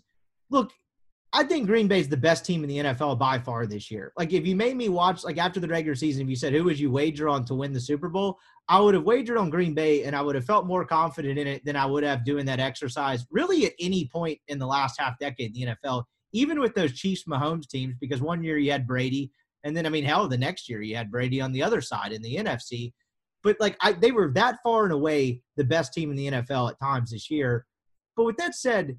look, I think Green Bay is the best team in the NFL by far this year. Like, if you made me watch, like after the regular season, if you said who would you wager on to win the Super Bowl, I would have wagered on Green Bay, and I would have felt more confident in it than I would have doing that exercise. Really, at any point in the last half decade in the NFL, even with those Chiefs Mahomes teams, because one year you had Brady, and then, I mean, hell, the next year you had Brady on the other side in the NFC. But like, I, they were that far and away the best team in the NFL at times this year. But with that said,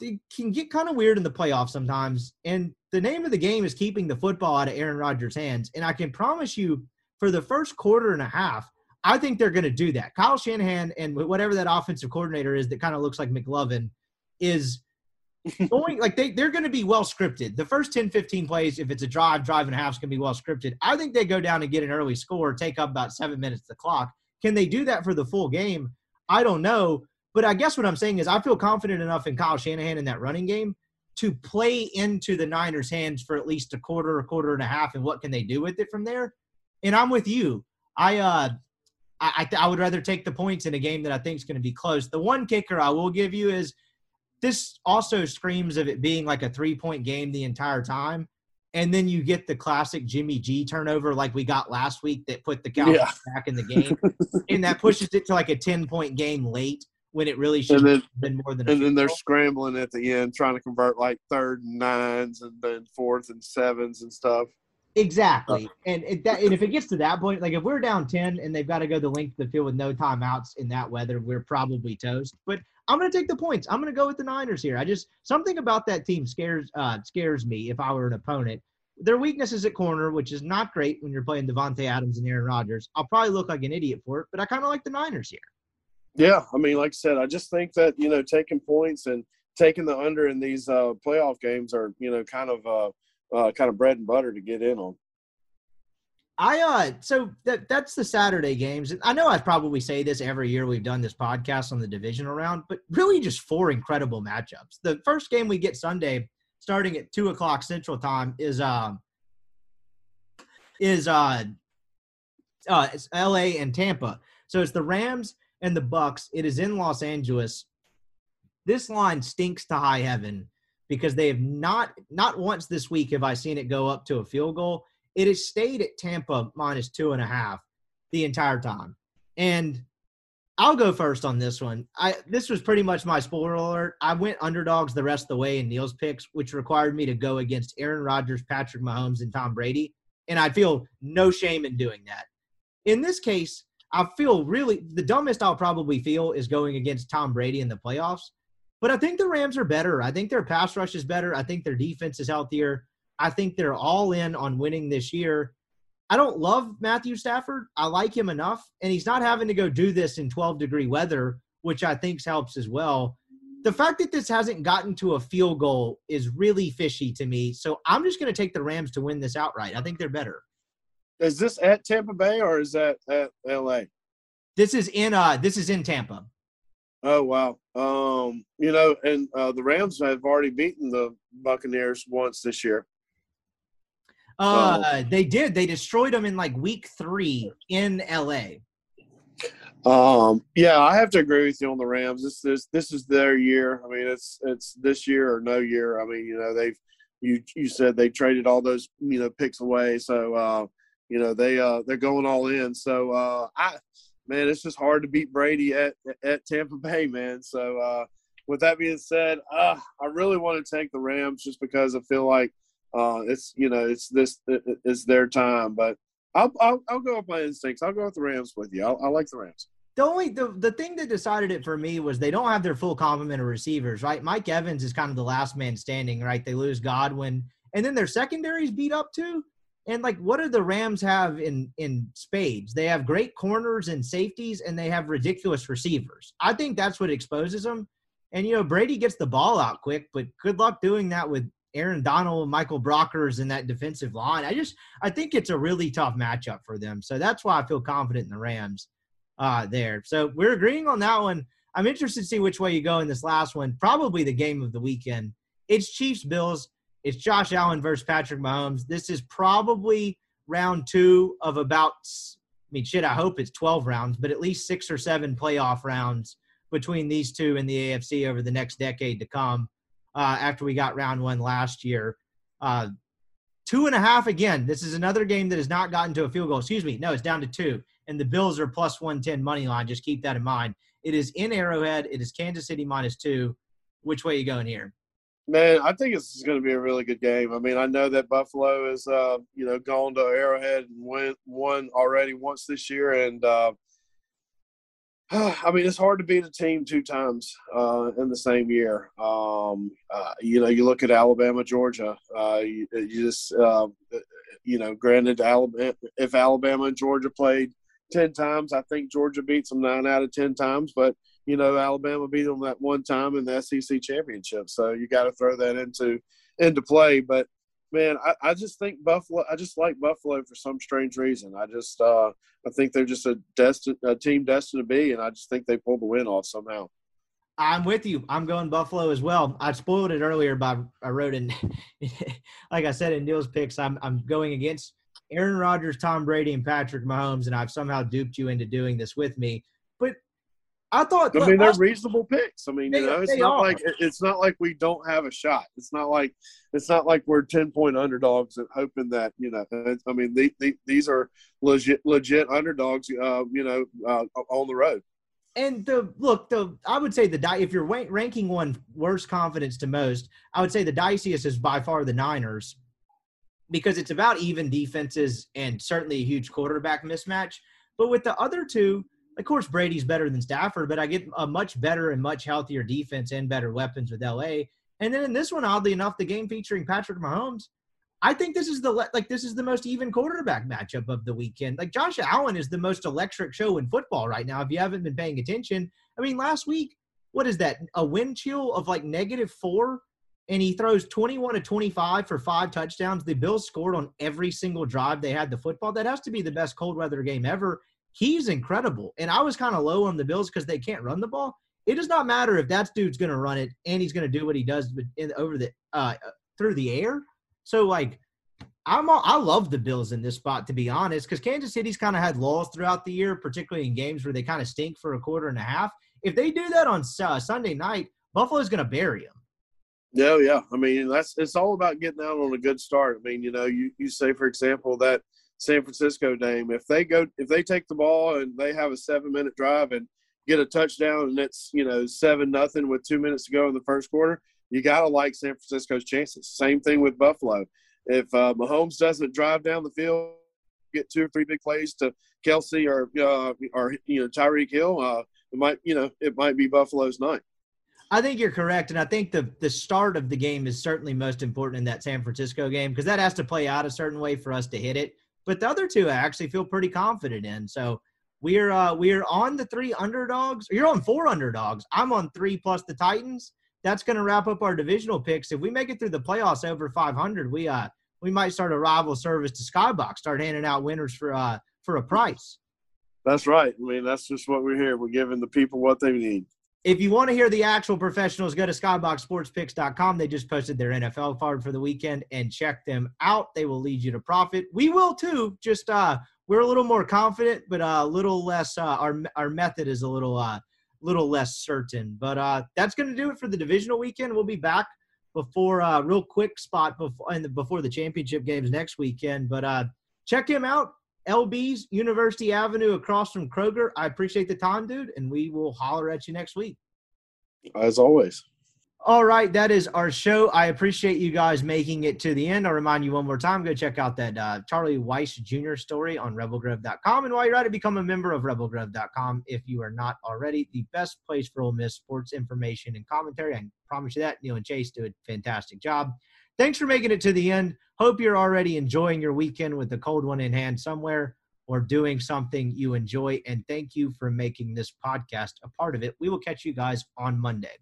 they can get kind of weird in the playoffs sometimes. And the name of the game is keeping the football out of Aaron Rodgers' hands. And I can promise you, for the first quarter and a half, I think they're going to do that. Kyle Shanahan and whatever that offensive coordinator is that kind of looks like McLovin is going like they, they're going to be well scripted. The first 10, 15 plays, if it's a drive, drive and a half, is going to be well scripted. I think they go down and get an early score, take up about seven minutes of the clock. Can they do that for the full game? I don't know. But I guess what I'm saying is I feel confident enough in Kyle Shanahan in that running game to play into the Niners' hands for at least a quarter, a quarter and a half, and what can they do with it from there? And I'm with you. I uh I, I, I would rather take the points in a game that I think is going to be close. The one kicker I will give you is – this also screams of it being like a three point game the entire time. And then you get the classic Jimmy G turnover like we got last week that put the Cowboys yeah. back in the game. and that pushes it to like a 10 point game late when it really should have been more than And then they're scrambling at the end trying to convert like third and nines and then fourth and sevens and stuff. Exactly. And, it, that, and if it gets to that point, like if we're down 10 and they've got to go the length of the field with no timeouts in that weather, we're probably toast. But I'm going to take the points. I'm going to go with the Niners here. I just something about that team scares uh, scares me if I were an opponent. Their weakness is at corner, which is not great when you're playing Davante Adams and Aaron Rodgers. I'll probably look like an idiot for it, but I kind of like the Niners here. Yeah, I mean, like I said, I just think that you know taking points and taking the under in these uh, playoff games are you know kind of uh, uh, kind of bread and butter to get in on. I uh so that that's the Saturday games. I know I probably say this every year we've done this podcast on the divisional round, but really just four incredible matchups. The first game we get Sunday, starting at two o'clock Central Time, is um is uh uh it's LA and Tampa. So it's the Rams and the Bucs. It is in Los Angeles. This line stinks to high heaven because they have not not once this week have I seen it go up to a field goal. It has stayed at Tampa minus two and a half the entire time. And I'll go first on this one. I this was pretty much my spoiler alert. I went underdogs the rest of the way in Neil's picks, which required me to go against Aaron Rodgers, Patrick Mahomes, and Tom Brady. And I feel no shame in doing that. In this case, I feel really the dumbest I'll probably feel is going against Tom Brady in the playoffs. But I think the Rams are better. I think their pass rush is better. I think their defense is healthier. I think they're all in on winning this year. I don't love Matthew Stafford. I like him enough, and he's not having to go do this in 12 degree weather, which I think helps as well. The fact that this hasn't gotten to a field goal is really fishy to me. So I'm just going to take the Rams to win this outright. I think they're better. Is this at Tampa Bay or is that at LA? This is in uh this is in Tampa. Oh wow. Um, you know, and uh, the Rams have already beaten the Buccaneers once this year. Uh, oh. they did. They destroyed them in like week three in LA. Um, yeah, I have to agree with you on the Rams. This is this is their year. I mean, it's it's this year or no year. I mean, you know, they've you you said they traded all those you know picks away, so uh, you know they uh they're going all in. So uh, I man, it's just hard to beat Brady at at Tampa Bay, man. So uh, with that being said, uh, I really want to take the Rams just because I feel like uh, it's you know it's this it's their time. But I'll I'll, I'll go with my instincts. I'll go with the Rams with you. I'll, like the Rams. The only the, the thing that decided it for me was they don't have their full complement of receivers, right? Mike Evans is kind of the last man standing, right? They lose Godwin, and then their secondary's beat up too. And like, what do the Rams have in in spades? They have great corners and safeties, and they have ridiculous receivers. I think that's what exposes them. And you know, Brady gets the ball out quick, but good luck doing that with Aaron Donald, Michael Brockers, and that defensive line. I just I think it's a really tough matchup for them. So that's why I feel confident in the Rams uh, there. So we're agreeing on that one. I'm interested to see which way you go in this last one. Probably the game of the weekend. It's Chiefs Bills. It's Josh Allen versus Patrick Mahomes. This is probably round two of about. I mean, shit. I hope it's 12 rounds, but at least six or seven playoff rounds between these two in the AFC over the next decade to come uh, after we got round one last year. Uh, two and a half again. This is another game that has not gotten to a field goal. Excuse me. No, it's down to two. And the Bills are plus 110 money line. Just keep that in mind. It is in Arrowhead. It is Kansas City minus two. Which way you going here? Man, I think it's going to be a really good game. I mean, I know that Buffalo is, uh, you know, gone to Arrowhead and won, won already once this year, and uh, I mean, it's hard to beat a team two times uh, in the same year. Um, uh, you know, you look at Alabama, Georgia. Uh, you, you, just, uh, you know, granted, Alabama, if Alabama and Georgia played ten times, I think Georgia beats them nine out of ten times. But you know, Alabama beat them that one time in the SEC championship, so you got to throw that into into play. But man, I, I just think Buffalo. I just like Buffalo for some strange reason. I just uh, I think they're just a destined a team destined to be, and I just think they pull the win off somehow. I'm with you. I'm going Buffalo as well. I spoiled it earlier by I wrote in, like I said in Neil's picks. I'm I'm going against Aaron Rodgers, Tom Brady, and Patrick Mahomes, and I've somehow duped you into doing this with me. But I thought. I mean, they're reasonable picks. I mean, they, you know, it's not are. like it's not like we don't have a shot. It's not like it's not like we're ten point underdogs and hoping that you know. I mean, the, the, these are legit legit underdogs. Uh, you know, uh, on the road. And the look, the I would say the if you're ranking one worst confidence to most, I would say the diciest is by far the Niners, because it's about even defenses and certainly a huge quarterback mismatch. But with the other two of course, Brady's better than Stafford, but I get a much better and much healthier defense and better weapons with LA. And then in this one, oddly enough, the game featuring Patrick Mahomes, I think this is the like this is the most even quarterback matchup of the weekend. Like Josh Allen is the most electric show in football right now. If you haven't been paying attention, I mean, last week, what is that? A wind chill of like negative four, and he throws twenty-one to twenty-five for five touchdowns. The Bills scored on every single drive they had the football. That has to be the best cold weather game ever he's incredible. And I was kind of low on the Bills because they can't run the ball. It does not matter if that dude's going to run it and he's going to do what he does in, over the uh, through the air. So like, I'm all, I love the Bills in this spot to be honest, because Kansas City's kind of had lulls throughout the year, particularly in games where they kind of stink for a quarter and a half. If they do that on uh, Sunday night, Buffalo's going to bury them. Yeah, yeah. I mean, that's it's all about getting out on a good start. I mean, you know, you, you say for example that San Francisco game, if they go if they take the ball and they have a seven minute drive and get a touchdown and it's you know seven nothing with two minutes to go in the first quarter, you gotta like San Francisco's chances. Same thing with Buffalo. If uh, Mahomes doesn't drive down the field, get two or three big plays to Kelce or uh, or you know Tyreek Hill, uh, it might you know it might be Buffalo's night. I think you're correct, and I think the the start of the game is certainly most important in that San Francisco game because that has to play out a certain way for us to hit it. But the other two, I actually feel pretty confident in. So we're uh, we're on the three underdogs. You're on four underdogs. I'm on three plus the Titans. That's going to wrap up our divisional picks. If we make it through the playoffs over 500, we uh we might start a rival service to Skybox, start handing out winners for uh for a price. That's right. I mean, that's just what we're here. We're giving the people what they need. If you want to hear the actual professionals, go to skyboxsportspicks.com. They just posted their NFL card for the weekend and check them out. They will lead you to profit. We will too. Just uh we're a little more confident, but uh, a little less. Uh, our our method is a little uh, little less certain. But uh, that's going to do it for the divisional weekend. We'll be back before uh, real quick spot before and before the championship games next weekend. But uh, check him out. LB's University Avenue across from Kroger. I appreciate the time, dude, and we will holler at you next week. As always. All right, that is our show. I appreciate you guys making it to the end. I'll remind you one more time go check out that uh, Charlie Weis Jr. story on rebelgrove.com. And while you're at it, become a member of rebelgrove.com if you are not already. The best place for Ole Miss sports information and commentary. I promise you that. Neil and Chase do a fantastic job. Thanks for making it to the end. Hope you're already enjoying your weekend with the cold one in hand somewhere or doing something you enjoy. And thank you for making this podcast a part of it. We will catch you guys on Monday.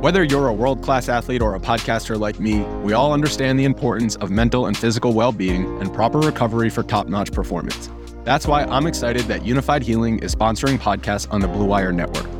Whether you're a world class athlete or a podcaster like me, we all understand the importance of mental and physical well being and proper recovery for top notch performance. That's why I'm excited that Unifyd Healing is sponsoring podcasts on the Blue Wire Network.